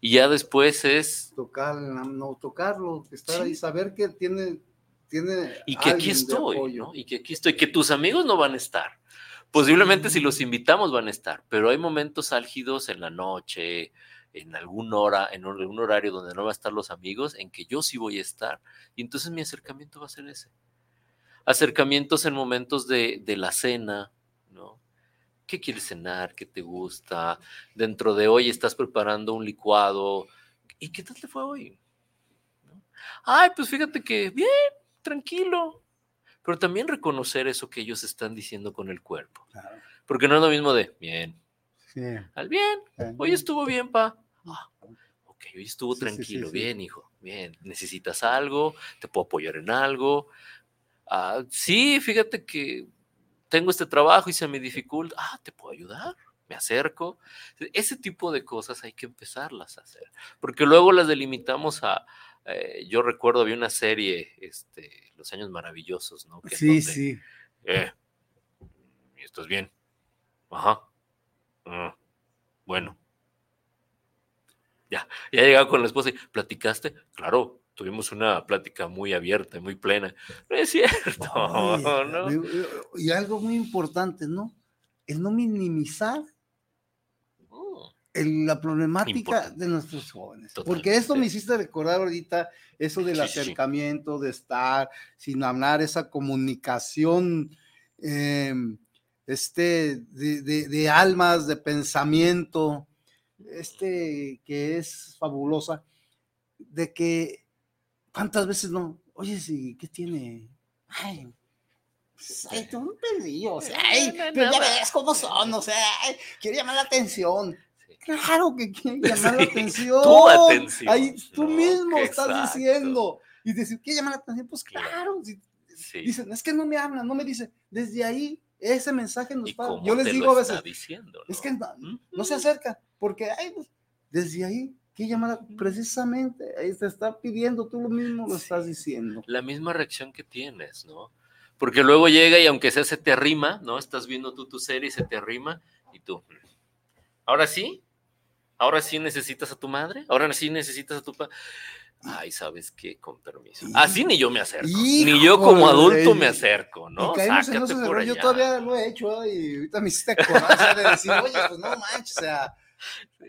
Y ya después es... Tocar, no tocarlo, estar ahí, saber que tiene... tiene y que aquí estoy, ¿no? Y que aquí estoy, que tus amigos no van a estar. Posiblemente si los invitamos van a estar, pero hay momentos álgidos en la noche, en alguna hora, en un horario donde no va a estar los amigos, en que yo sí voy a estar. Y entonces mi acercamiento va a ser ese. Acercamientos en momentos de, de la cena, ¿no? ¿Qué quieres cenar? ¿Qué te gusta? Dentro de hoy estás preparando un licuado. ¿Y qué tal te fue hoy? Ay, pues fíjate que bien, tranquilo. Pero también reconocer eso que ellos están diciendo con el cuerpo. Porque no es lo mismo de bien. Al bien. Hoy estuvo bien, pa. Ah, ok, hoy estuvo tranquilo. bien, hijo. Bien. ¿Necesitas algo? ¿Te puedo apoyar en algo? Ah, sí, fíjate que tengo este trabajo y se me dificulta, ah, ¿te puedo ayudar? Me acerco. Ese tipo de cosas hay que empezarlas a hacer, porque luego las delimitamos a, eh, yo recuerdo había una serie, este, Los Años Maravillosos, ¿no? sí, sí. Eh, ¿Estás bien? Ajá. Ah, bueno. Ya, ya llegado con la esposa y platicaste, claro, tuvimos una plática muy abierta y muy plena. No es cierto, ¿no? Y algo muy importante, ¿no? El no minimizar oh. la problemática de nuestros jóvenes. Porque esto me hiciste recordar ahorita eso del acercamiento, de estar sin hablar, esa comunicación em, este, de, de, almas, de pensamiento, este, que es fabulosa, de que ¿Cuántas veces no? Oye, sí, ¿qué tiene? Ay, pues, ay, tú un pedillo, o sea, ay, pero ya ves cómo son, o sea, quiere llamar la atención. Claro que quiere llamar la atención. Tu atención. Ahí tú mismo estás diciendo. Y decir, ¿quiere llamar la atención? Pues claro. Dicen, es que no me hablan, no me dicen. Desde ahí, ese mensaje nos va. Yo les digo a veces, diciendo, es que no, se acerca, porque ay, pues, desde ahí ¿Qué llamada? Precisamente, ahí te está pidiendo, tú lo mismo lo estás diciendo. La misma reacción que tienes, ¿no? Porque luego llega y aunque sea se te arrima, ¿no? Estás viendo tú tu serie y se te arrima y tú, ahora sí, ahora sí necesitas a tu madre, ahora sí necesitas a tu padre. Ay, ¿sabes qué? Con permiso. Así ni yo me acerco. ni yo como adulto me acerco, ¿no? Y yo todavía lo he hecho y ahorita me hiciste conocer de decir, oye, pues no manches, o sea,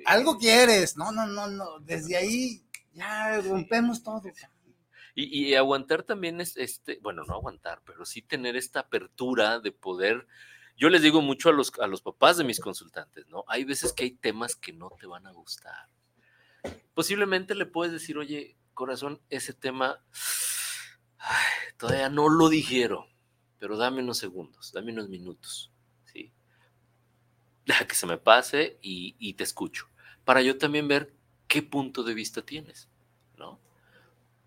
algo quieres. No, no, no, no. Desde ahí ya rompemos todo. Y, y, aguantar también es este, bueno, no aguantar, pero sí tener esta apertura de poder. Yo les digo mucho a los, a los papás de mis consultantes, ¿no? Hay veces que hay temas que no te van a gustar. Posiblemente le puedes decir, oye, corazón, ese tema todavía no lo dijeron, pero dame unos segundos, dame unos minutos deja que se me pase y, te escucho, para yo también ver qué punto de vista tienes, ¿no?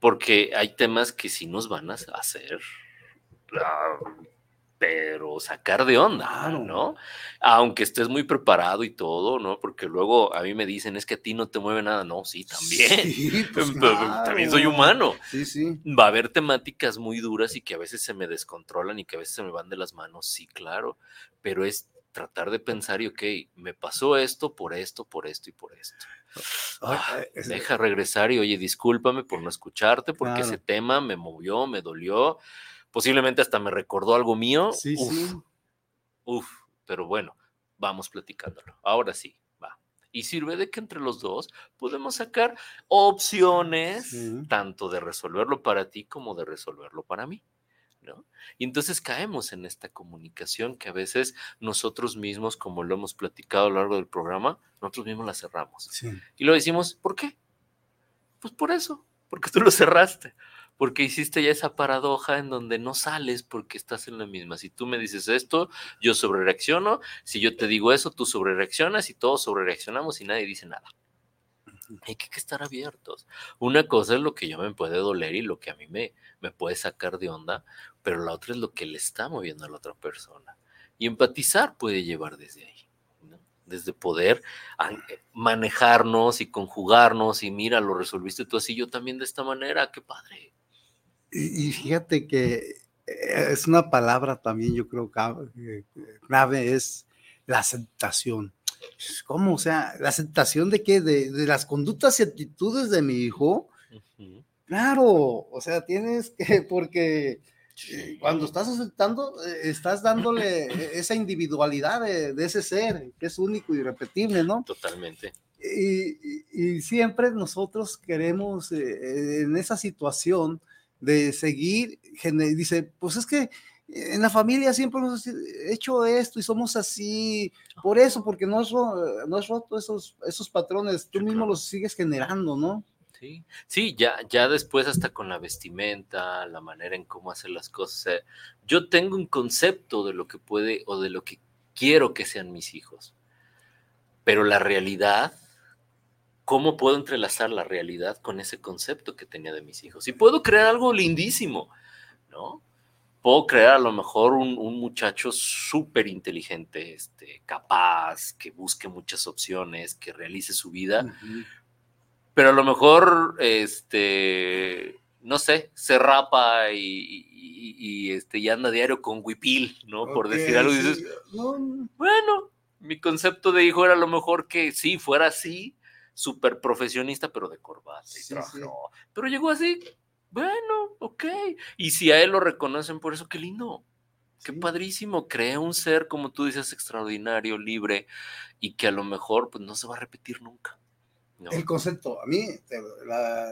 Porque hay temas que sí nos van a hacer, ah, pero sacar de onda, ¿no? Aunque estés muy preparado y todo, ¿no? Porque luego a mí me dicen, es que a ti no te mueve nada, no, sí, también. Pues también soy humano. Sí, sí. Va a haber temáticas muy duras y que a veces se me descontrolan y que a veces se me van de las manos, sí, claro, pero es tratar de pensar y, ok, me pasó esto por esto, por esto y por esto. Ah, eh, deja regresar y, oye, discúlpame por no escucharte, porque ese tema me movió, me dolió, posiblemente hasta me recordó algo mío. Sí, sí. Uf, pero bueno, vamos platicándolo. Ahora sí, va. Y sirve de que entre los dos podemos sacar opciones, tanto de resolverlo para ti como de resolverlo para mí. Y entonces caemos en esta comunicación que a veces nosotros mismos, como lo hemos platicado a lo largo del programa, nosotros mismos la cerramos. Y lo decimos, ¿por qué? Pues por eso, porque tú lo cerraste, porque hiciste ya esa paradoja en donde no sales porque estás en la misma. Si tú me dices esto, yo sobre reacciono, si yo te digo eso, tú sobre reaccionas y todos sobre reaccionamos y nadie dice nada. Hay que estar abiertos. Una cosa es lo que yo me puede doler y lo que a mí me, me puede sacar de onda, pero la otra es lo que le está moviendo a la otra persona. Y empatizar puede llevar desde ahí, desde poder eh, manejarnos y conjugarnos y mira, lo resolviste tú así, yo también de esta manera, qué padre. Y, fíjate que eh, es una palabra también, yo creo, que grave, es la aceptación. ¿Cómo? O sea, la aceptación de qué? De, las conductas y actitudes de mi hijo. Claro, o sea, tienes que, porque eh, cuando estás aceptando, eh, estás dándole esa individualidad de, ese ser, que es único y irrepetible, ¿no? Totalmente. Y, siempre nosotros queremos, en esa situación, de seguir, dice, pues es que en la familia siempre hemos hecho esto y somos así, por eso, porque no has, no roto esos, esos patrones, tú mismo los sigues generando, ¿no? Sí, sí, ya, ya después hasta con la vestimenta, la manera en cómo hacer las cosas, yo tengo un concepto de lo que puede o de lo que quiero que sean mis hijos, pero la realidad ¿cómo puedo entrelazar la realidad con ese concepto que tenía de mis hijos? Y puedo crear algo lindísimo, ¿no? Puedo crear a lo mejor un, muchacho súper inteligente, este, capaz, que busque muchas opciones, que realice su vida, pero a lo mejor, este, no sé, se rapa y, este, y anda diario con huipil, ¿no? Por decir algo, y dices, bueno, mi concepto de hijo era a lo mejor que sí, fuera así, súper profesionista, pero de corbata y Pero llegó así, bueno, ok. Y si a él lo reconocen por eso, qué lindo. Qué padrísimo, crea un ser, como tú dices, extraordinario, libre, y que a lo mejor pues, no se va a repetir nunca. El concepto, a mí,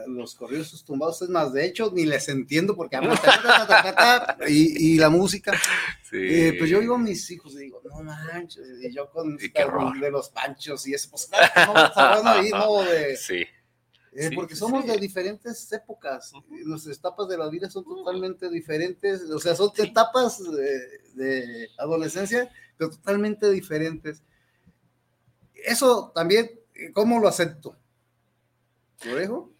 los corridos tumbados es más, de hecho, ni les entiendo porque y, y la música. Eh, pues yo digo a mis hijos y digo, no manches, y yo con de los panchos y eso, pues claro, no, ahí, no, de, sí. Eh, porque somos de diferentes épocas, nuestras etapas de la vida son totalmente diferentes, o sea, son etapas de adolescencia, pero totalmente diferentes. Eso también ¿Cómo lo acepto? ¿Lo dejo?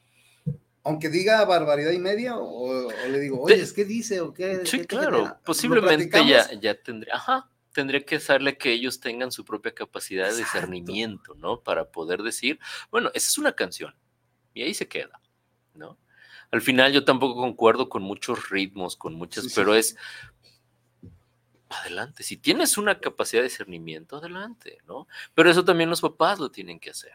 Aunque diga barbaridad y media, o, le digo, oye, ¿qué dice? ¿O qué, sí, claro, posiblemente ya, ya tendría, ajá, tendría que hacerle que ellos tengan su propia capacidad de discernimiento, ¿no? Para poder decir, bueno, esa es una canción, y ahí se queda, ¿no? Al final yo tampoco concuerdo con muchos ritmos, con muchas, pero es, adelante. Si tienes una capacidad de discernimiento, adelante, ¿no? Pero eso también los papás lo tienen que hacer,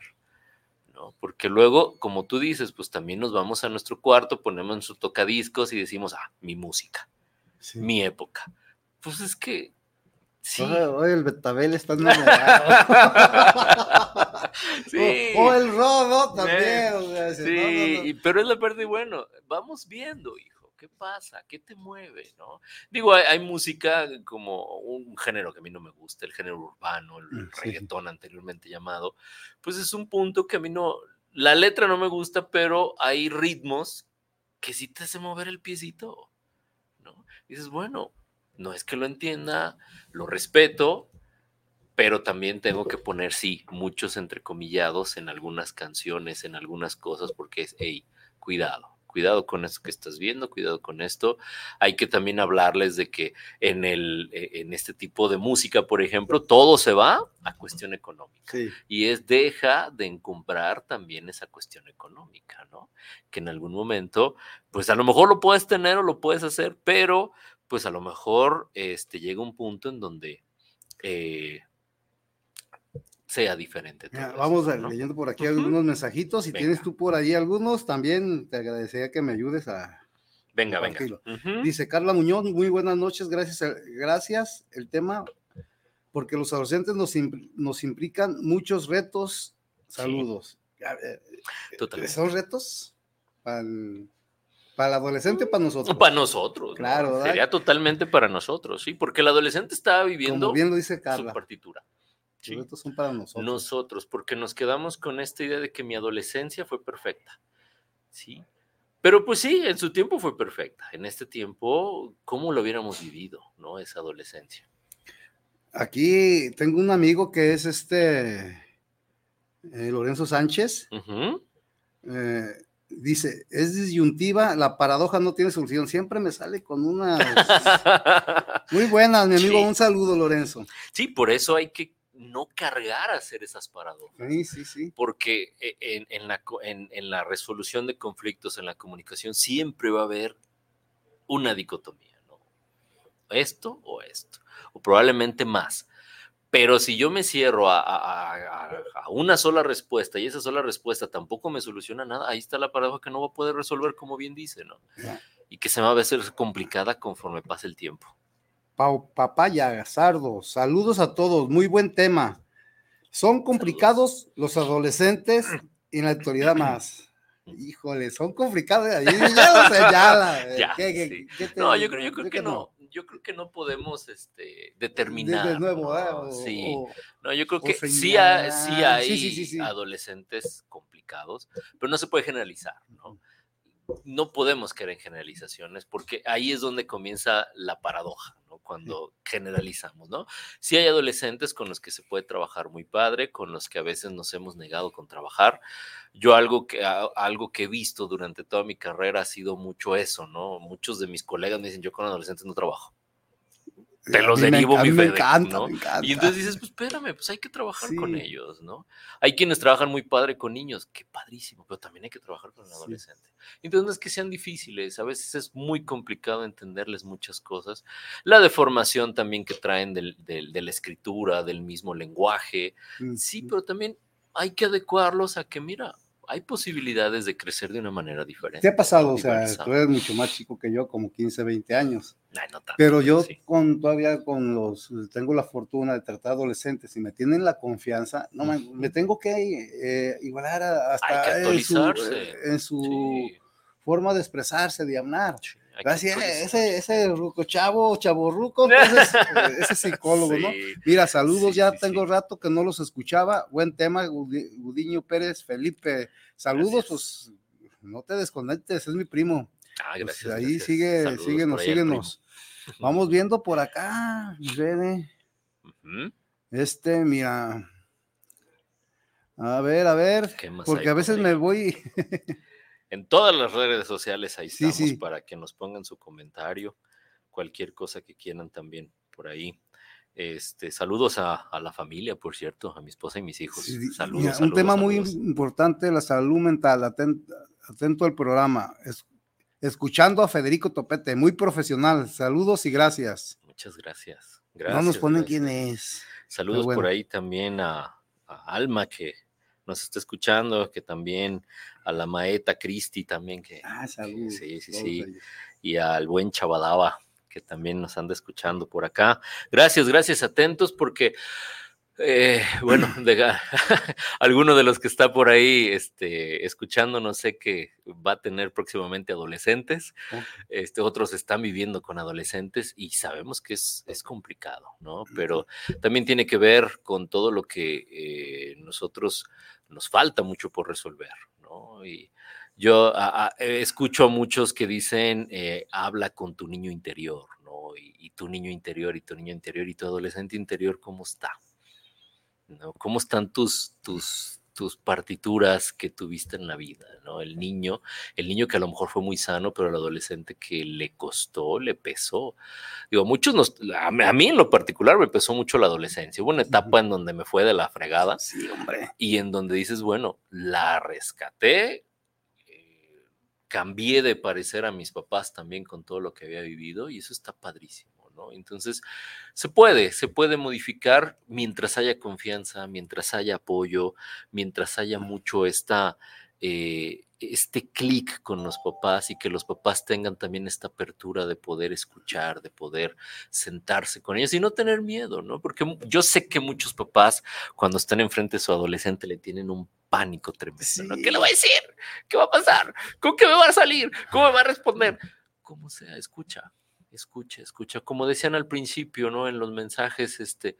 ¿no? Porque luego, como tú dices, pues también nos vamos a nuestro cuarto, ponemos nuestros tocadiscos y decimos, ah, mi música, mi época. Pues es que Sí. Oye, el Betabel está enamorado. sí. O, el Rodo también. sí, pero es la parte bueno. Vamos viendo, hijo. ¿Qué pasa? ¿Qué te mueve? ¿no? Digo, hay, música como un género que a mí no me gusta, el género urbano, el mm, reggaetón anteriormente llamado, pues es un punto que a mí no, la letra no me gusta, pero hay ritmos que sí te hace mover el piecito, ¿no? dices, bueno, no es que lo entienda, lo respeto, pero también tengo que poner, sí, muchos entrecomillados en algunas canciones, en algunas cosas, porque es, hey, cuidado, cuidado con esto que estás viendo, cuidado con esto. Hay que también hablarles de que en, el, e, en este tipo de música, por ejemplo, todo se va a cuestión económica. Y es deja de encumbrar también esa cuestión económica, ¿no? Que en algún momento, pues a lo mejor lo puedes tener o lo puedes hacer, pero pues a lo mejor este, llega un punto en donde... Eh, sea diferente. vamos leyendo por aquí algunos mensajitos. Si tienes tú por ahí algunos, también te agradecería que me ayudes a. Venga, venga. Dice Carla Muñoz, muy buenas noches, gracias. Eh, gracias. El tema, porque los adolescentes nos, nos implican muchos retos. Saludos. Totalmente. ¿Son retos? Para el, adolescente o para nosotros? Para nosotros. Claro. Sería totalmente para nosotros, sí, porque el adolescente estaba viviendo Como bien lo dice Carla. su partitura. Sí. son para nosotros. Nosotros, porque nos quedamos con esta idea de que mi adolescencia fue perfecta. Sí. Pero pues sí, en su tiempo fue perfecta. En este tiempo, ¿cómo lo hubiéramos vivido, no? Esa adolescencia. Aquí tengo un amigo que es este eh, Lorenzo Sánchez. Eh, dice, es disyuntiva, la paradoja no tiene solución. Siempre me sale con una... Muy buenas, mi amigo. Un saludo, Lorenzo. Sí, por eso hay que no cargar a hacer esas paradojas. Sí, sí, sí. Porque e, en, la, en, la, resolución de conflictos, en la comunicación, siempre va a haber una dicotomía, ¿no? esto o esto, o probablemente más. Pero si yo me cierro a, una sola respuesta y esa sola respuesta tampoco me soluciona nada, ahí está la paradoja que no va a poder resolver como bien dice, ¿no? Y que se va a hacer complicada conforme pase el tiempo. Papaya, Sardo, saludos a todos, muy buen tema. Son complicados los adolescentes en la actualidad más. Híjole, son complicados. Ya lo sé, no, yo creo, yo creo que, no. Yo creo que no podemos este, determinar. De nuevo, ¿no? sí. no, yo creo que sí, hay, sí hay adolescentes complicados, pero no se puede generalizar, ¿no? No podemos caer en generalizaciones porque ahí es donde comienza la paradoja, ¿no? Cuando generalizamos, ¿no? Sí hay adolescentes con los que se puede trabajar muy padre, con los que a veces nos hemos negado con trabajar. Yo algo que, algo que he visto durante toda mi carrera ha sido mucho eso, ¿no? Muchos de mis colegas me dicen, yo con adolescentes no trabajo te los derivo, mi me encanta, ¿no? Y entonces dices, pues espérame, pues hay que trabajar con ellos, ¿no? Hay quienes trabajan muy padre con niños, qué padrísimo, pero también hay que trabajar con un adolescente. Entonces no es que sean difíciles, a veces es muy complicado entenderles muchas cosas. La deformación también que traen del, de la escritura, del mismo lenguaje, sí, pero también hay que adecuarlos a que, mira, hay posibilidades de crecer de una manera diferente. ¿Qué ha pasado? O sea, tú eres mucho más chico que yo, como 15, 20 años. pero yo con, todavía con los, tengo la fortuna de tratar adolescentes y me tienen la confianza, no me, tengo que eh, igualar hasta en su, en su forma de expresarse, de hablar. Gracias, ese, ese ruco chavo, chavo ruco, ese psicólogo, ¿no? Mira, saludos, ya tengo rato que no los escuchaba. Buen tema, Gudiño Pérez, Felipe. Saludos, pues no te desconectes, es mi primo. Ah, pues, gracias. ahí sigue, síguenos, síguenos. Vamos viendo por acá, Este, mira. A ver, a ver, porque a veces me voy. En todas las redes sociales ahí estamos para que nos pongan su comentario, cualquier cosa que quieran también por ahí. Este, saludos a, la familia, por cierto, a mi esposa y mis hijos. saludos, un tema muy importante, la salud mental. Atento, al programa. escuchando a Federico Topete, muy profesional. Saludos y gracias. Muchas gracias. gracias no nos ponen quién es. Saludos por ahí también a, Alma, que nos está escuchando, que también a la maeta Cristi también, que, ah, saludos. sí, sí, sí, y al buen Chabadaba, que también nos anda escuchando por acá. Gracias, gracias, atentos, porque eh, bueno, de, alguno de los que está por ahí este, escuchando, no sé que va a tener próximamente adolescentes, este, otros están viviendo con adolescentes y sabemos que es, es complicado, ¿no? Pero también tiene que ver con todo lo que eh, nosotros nos falta mucho por resolver, ¿no? Y yo escucho a muchos que dicen, eh, habla con tu niño interior, ¿no? Y, y tu niño interior y tu niño interior y tu adolescente interior, ¿cómo está? ¿Cómo están tus, tus, tus partituras que tuviste en la vida, ¿no? El niño, el niño que a lo mejor fue muy sano, pero el adolescente que le costó, le pesó. Digo, muchos nos, a mí en lo particular me pesó mucho la adolescencia. Hubo una etapa en donde me fue de la fregada. Sí, hombre. Y en donde dices, bueno, la rescaté, eh, cambié de parecer a mis papás también con todo lo que había vivido y eso está padrísimo. Entonces, se puede, se puede modificar mientras haya confianza, mientras haya apoyo, mientras haya mucho esta, eh, este clic con los papás y que los papás tengan también esta apertura de poder escuchar, de poder sentarse con ellos y no tener miedo, ¿no? Porque yo sé que muchos papás cuando están enfrente de su adolescente le tienen un pánico tremendo, ¿Qué le va a decir? ¿Qué va a pasar? ¿Con qué me va a salir? ¿Cómo me va a responder? Como sea, escucha, escucha, escucha. Como decían al principio, ¿no? En los mensajes, este,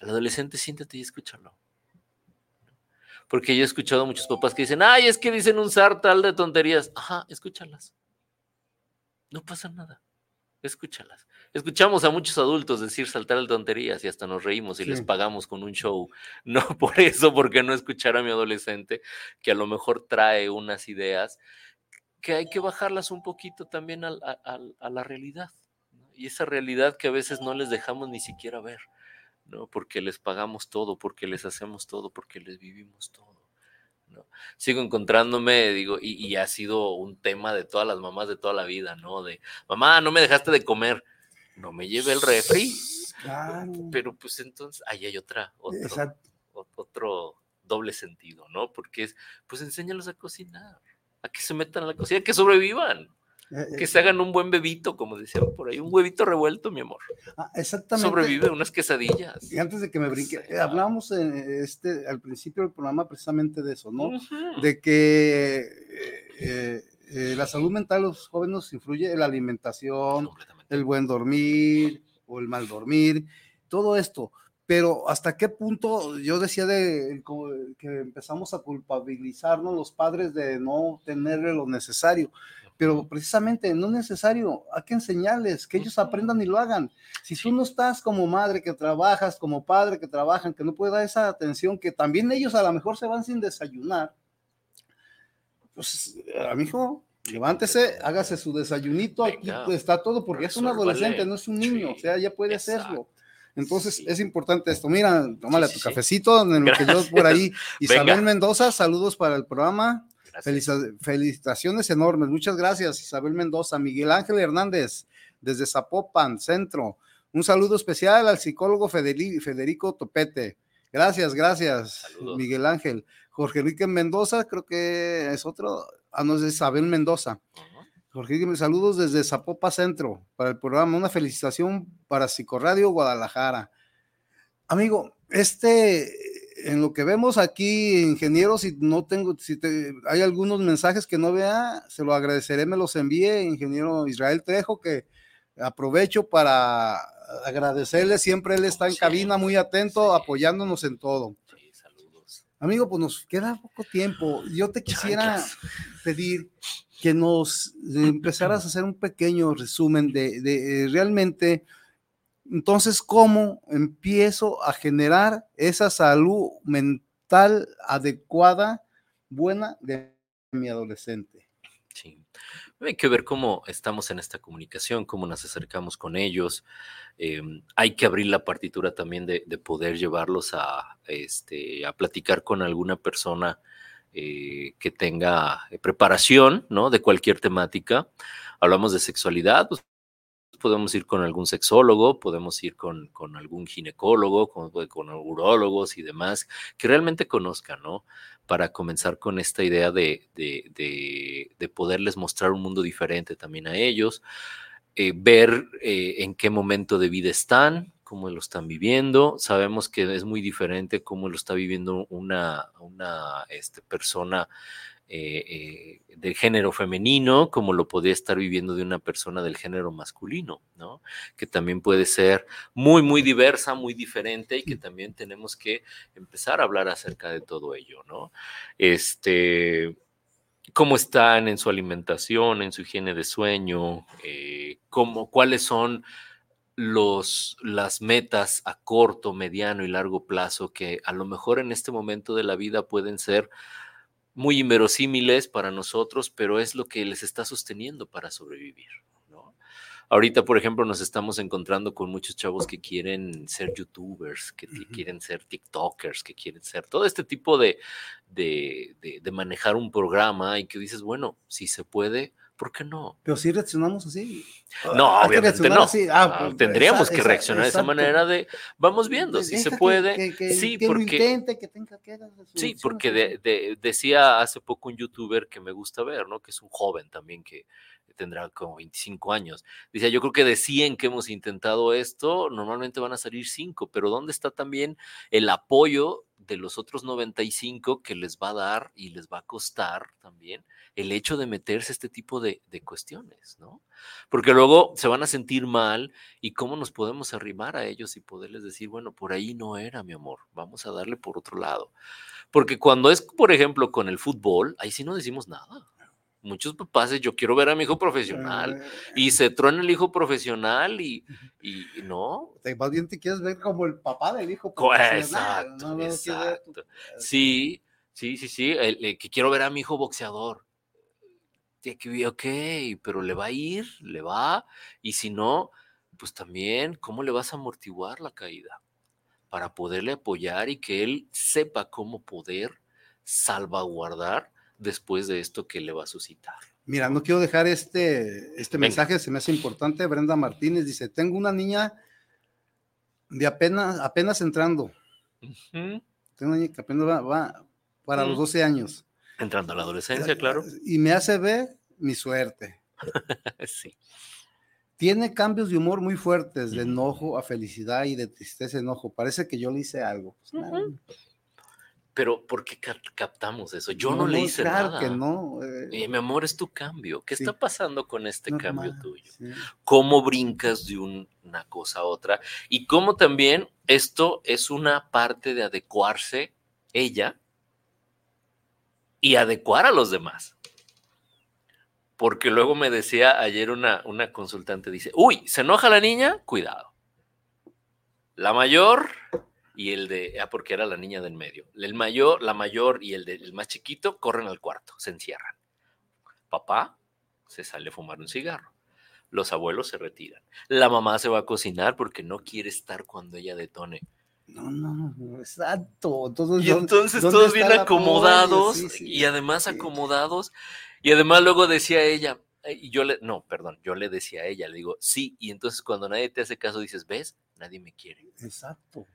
al adolescente siéntate y escúchalo. Porque yo he escuchado a muchos papás que dicen, ay, es que dicen un sartal de tonterías. Ajá, escúchalas. No pasa nada. Escúchalas. Escuchamos a muchos adultos decir saltar de tonterías y hasta nos reímos y les pagamos con un show. No por eso, porque no escuchar a mi adolescente que a lo mejor trae unas ideas que hay que bajarlas un poquito también a la realidad y esa realidad que a veces no les dejamos ni siquiera ver, ¿no? Porque les pagamos todo, porque les hacemos todo, porque les vivimos todo. ¿no? Sigo encontrándome, digo, y, ha sido un tema de todas las mamás de toda la vida, ¿no? De, mamá, no me dejaste de comer. no me lleve el refri. Pero pues entonces, ahí hay otra, otro, otro doble sentido, ¿no? Porque es, pues enséñalos a cocinar, a que se metan a la cocina, que sobrevivan. Eh, que eh, se hagan un buen bebito, como decían por ahí, un huevito revuelto, mi amor. Ah, exactamente. Sobrevive unas quesadillas. Y antes de que me brinque, eh, hablamos este, al principio del programa precisamente de eso, ¿no? De que la salud mental de los jóvenes influye en la alimentación, el buen dormir o el mal dormir, todo esto pero hasta qué punto yo decía de que empezamos a culpabilizarnos los padres de no tenerle lo necesario, pero precisamente no es necesario, hay que enseñarles, que ellos aprendan y lo hagan. Si tú no estás como madre que trabajas, como padre que trabajan, que no puede dar esa atención, que también ellos a lo mejor se van sin desayunar, pues, amigo, levántese, hágase su desayunito, aquí está todo, porque es un adolescente, no es un niño, o sea, ya puede hacerlo. Entonces es importante esto. Mira, tómale tu cafecito en lo que yo por ahí. Isabel Mendoza, saludos para el programa. Felicitaciones enormes. Muchas gracias, Isabel Mendoza. Miguel Ángel Hernández, desde Zapopan, Centro. Un saludo especial al psicólogo Federico Topete. Gracias, gracias, Miguel Ángel. Jorge Enrique Mendoza, creo que es otro. Ah, no, es Isabel Mendoza. Jorge, saludos desde Zapopa Centro para el programa. Una felicitación para Psicoradio Guadalajara. Amigo, este, en lo que vemos aquí, ingenieros, si no tengo, si hay algunos mensajes que no vea, se lo agradeceré, me los envíe, ingeniero Israel Trejo, que aprovecho para agradecerle, siempre él está en cabina muy atento, apoyándonos en todo. Amigo, pues nos queda poco tiempo. Yo te quisiera pedir que nos empezaras a hacer un pequeño resumen de, de, realmente, entonces, cómo empiezo a generar esa salud mental adecuada, buena de mi adolescente. Sí. Hay que ver cómo estamos en esta comunicación, cómo nos acercamos con ellos. Em, hay que abrir la partitura también de, de, poder llevarlos a, este, a platicar con alguna persona eh, que tenga eh, preparación, ¿no? De cualquier temática. Hablamos de sexualidad, pues podemos ir con algún sexólogo, podemos ir con, con algún ginecólogo, con, con, urólogos y demás, que realmente conozcan, ¿no? Para comenzar con esta idea de, de, de, poderles mostrar un mundo diferente también a ellos, eh, ver en qué momento de vida están, cómo lo están viviendo. Sabemos que es muy diferente cómo lo está viviendo una, una este, persona eh, eh, de género femenino, como lo podría estar viviendo de una persona del género masculino, ¿no? Que también puede ser muy, muy diversa, muy diferente y que también tenemos que empezar a hablar acerca de todo ello, ¿no? Este cómo están en su alimentación, en su higiene de sueño, eh, cómo, cuáles son los, las metas a corto, mediano y largo plazo que a lo mejor en este momento de la vida pueden ser muy inverosímiles para nosotros, pero es lo que les está sosteniendo para sobrevivir. ¿no? Ahorita, por ejemplo, nos estamos encontrando con muchos chavos que quieren ser youtubers, que quieren ser TikTokers, que quieren ser todo este tipo de, de, de manejar un programa y que dices, bueno, si se puede, ¿Por qué no? Pero si reaccionamos así. No, obviamente no. Ah, pues, tendríamos que reaccionar de esa manera de, vamos viendo si se puede. sí, porque, sí, porque decía hace poco un youtuber que me gusta ver, ¿no? Que es un joven también que tendrá como 25 años. Dice, yo creo que de 100 que hemos intentado esto, normalmente van a salir 5, pero ¿dónde está también el apoyo de los otros 95 que les va a dar y les va a costar también el hecho de meterse este tipo de, cuestiones, ¿no? Porque luego se van a sentir mal y cómo nos podemos arrimar a ellos y poderles decir, bueno, por ahí no era, mi amor, vamos a darle por otro lado. Porque cuando es, por ejemplo, con el fútbol, ahí sí no decimos nada muchos papás yo quiero ver a mi hijo profesional y se truena el hijo profesional y, y, no. Más bien te quieres ver como el papá del hijo profesional. Exacto, Sí, sí, sí, sí, que quiero ver a mi hijo boxeador. Ok, pero le va a ir, le va, y si no, pues también, ¿cómo le vas a amortiguar la caída? Para poderle apoyar y que él sepa cómo poder salvaguardar después de esto que le va a suscitar. Mira, no quiero dejar este, este mensaje, se me hace importante. Brenda Martínez dice, tengo una niña de apenas, apenas entrando. Tengo una niña que apenas va, para los 12 años. Entrando a la adolescencia, claro. Y me hace ver mi suerte. sí. Tiene cambios de humor muy fuertes, de enojo a felicidad y de tristeza a enojo. Parece que yo le hice algo. Pues, pero ¿por qué captamos eso? Yo no, le hice claro nada. que no. Eh. mi amor, es tu cambio. ¿Qué está pasando con este cambio tuyo? ¿Cómo brincas de una cosa a otra? Y cómo también esto es una parte de adecuarse ella y adecuar a los demás. Porque luego me decía ayer una, una consultante, dice, uy, ¿se enoja la niña? Cuidado. La mayor y el de, ah, porque era la niña del medio. El mayor, la mayor y el, del más chiquito corren al cuarto, se encierran. Papá se sale a fumar un cigarro. Los abuelos se retiran. La mamá se va a cocinar porque no quiere estar cuando ella detone. No, no, exacto. y entonces todos bien acomodados y además acomodados. Y además luego decía ella, y yo le, no, perdón, yo le decía a ella, le digo, sí, y entonces cuando nadie te hace caso dices, ¿ves? Nadie me quiere. Exacto.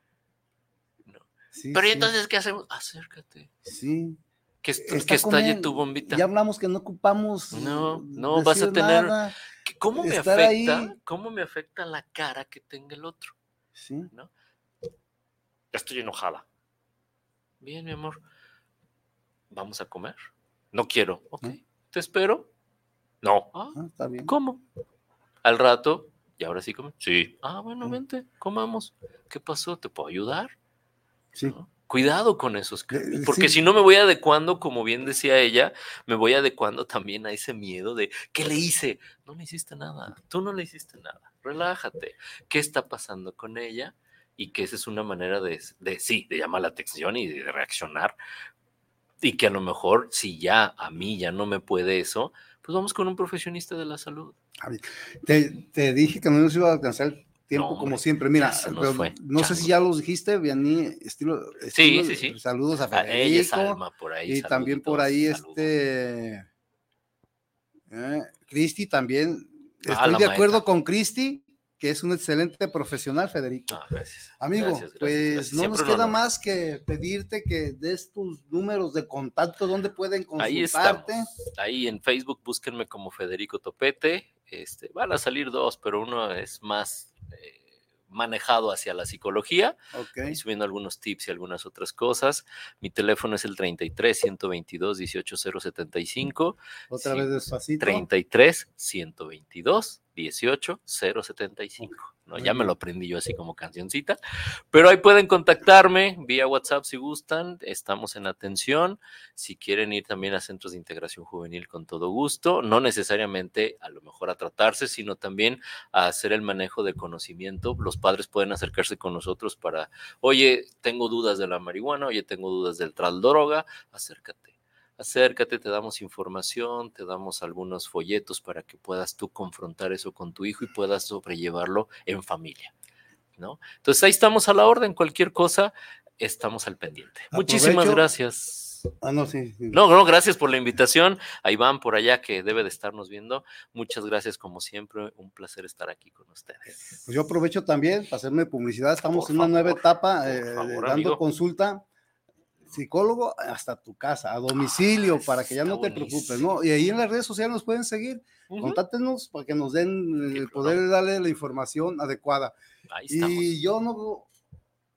Pero entonces, ¿qué hacemos? Acércate. Sí. Que, está estalle tu bombita. Ya hablamos que no ocupamos. No, no vas a tener. ¿Cómo me afecta? ¿Cómo me afecta la cara que tenga el otro? Sí. ¿No? Ya estoy enojada. Bien, mi amor. Vamos a comer. No quiero. Ok. ¿Te espero? No. Ah, ah, está bien. ¿Cómo? Al rato, y ahora sí come. Sí. Ah, bueno, vente, comamos. ¿Qué pasó? ¿Te puedo ayudar? Sí. Cuidado con esos cambios, porque si no me voy adecuando, como bien decía ella, me voy adecuando también a ese miedo de ¿qué le hice? No le hiciste nada, tú no le hiciste nada, relájate. ¿Qué está pasando con ella? Y que esa es una manera de, de sí, de llamar la atención y de reaccionar. Y que a lo mejor, si ya a mí ya no me puede eso, pues vamos con un profesionista de la salud. Te, te dije que no nos iba a alcanzar tiempo como siempre. Mira, no sé si ya los dijiste, Vianney, estilo, sí, sí, sí. Saludos a Federico. por ahí, y también por ahí este eh, Cristi también. Ah, Estoy de acuerdo con Cristi, que es un excelente profesional, Federico. Ah, gracias. Amigo, pues no nos queda más que pedirte que des tus números de contacto, donde pueden consultarte. Ahí, ahí en Facebook búsquenme como Federico Topete. Este, van a salir dos, pero uno es más eh, manejado hacia la psicología y subiendo algunos tips y algunas otras cosas. Mi teléfono es el 33 122 18075. Otra vez despacito. 33 122 18075. Ya me lo aprendí yo así como cancioncita. Pero ahí pueden contactarme vía WhatsApp si gustan. Estamos en atención. Si quieren ir también a centros de integración juvenil con todo gusto, no necesariamente a lo mejor a tratarse, sino también a hacer el manejo de conocimiento. Los padres pueden acercarse con nosotros para, oye, tengo dudas de la marihuana, oye, tengo dudas del droga, acércate acércate, te damos información, te damos algunos folletos para que puedas tú confrontar eso con tu hijo y puedas sobrellevarlo en familia. ¿no? Entonces ahí estamos a la orden, cualquier cosa, estamos al pendiente. Muchísimas gracias. Ah, no, sí, No, no, gracias por la invitación. A Iván por allá que debe de estarnos viendo. Muchas gracias como siempre. Un placer estar aquí con ustedes. Pues yo aprovecho también para hacerme publicidad. Estamos en una nueva etapa eh, dando consulta psicólogo hasta tu casa, a domicilio, ah, para que ya no te preocupes, ¿no? Y ahí en las redes sociales nos pueden seguir, contáctenos para que nos den el poder darle la información adecuada. y yo no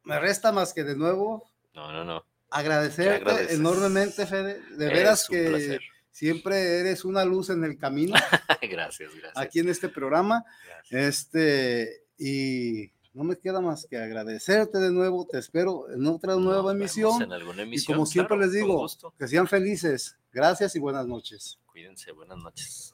me resta más que de nuevo. No, no, no. Agradecerte enormemente, Fede. De veras que siempre eres una luz en el camino. gracias, gracias. Aquí en este programa. Este, y no me queda más que agradecerte de nuevo. Te espero en otra nueva emisión. En alguna emisión. Y como siempre les digo, que sean felices. Gracias y buenas noches. Cuídense, buenas noches.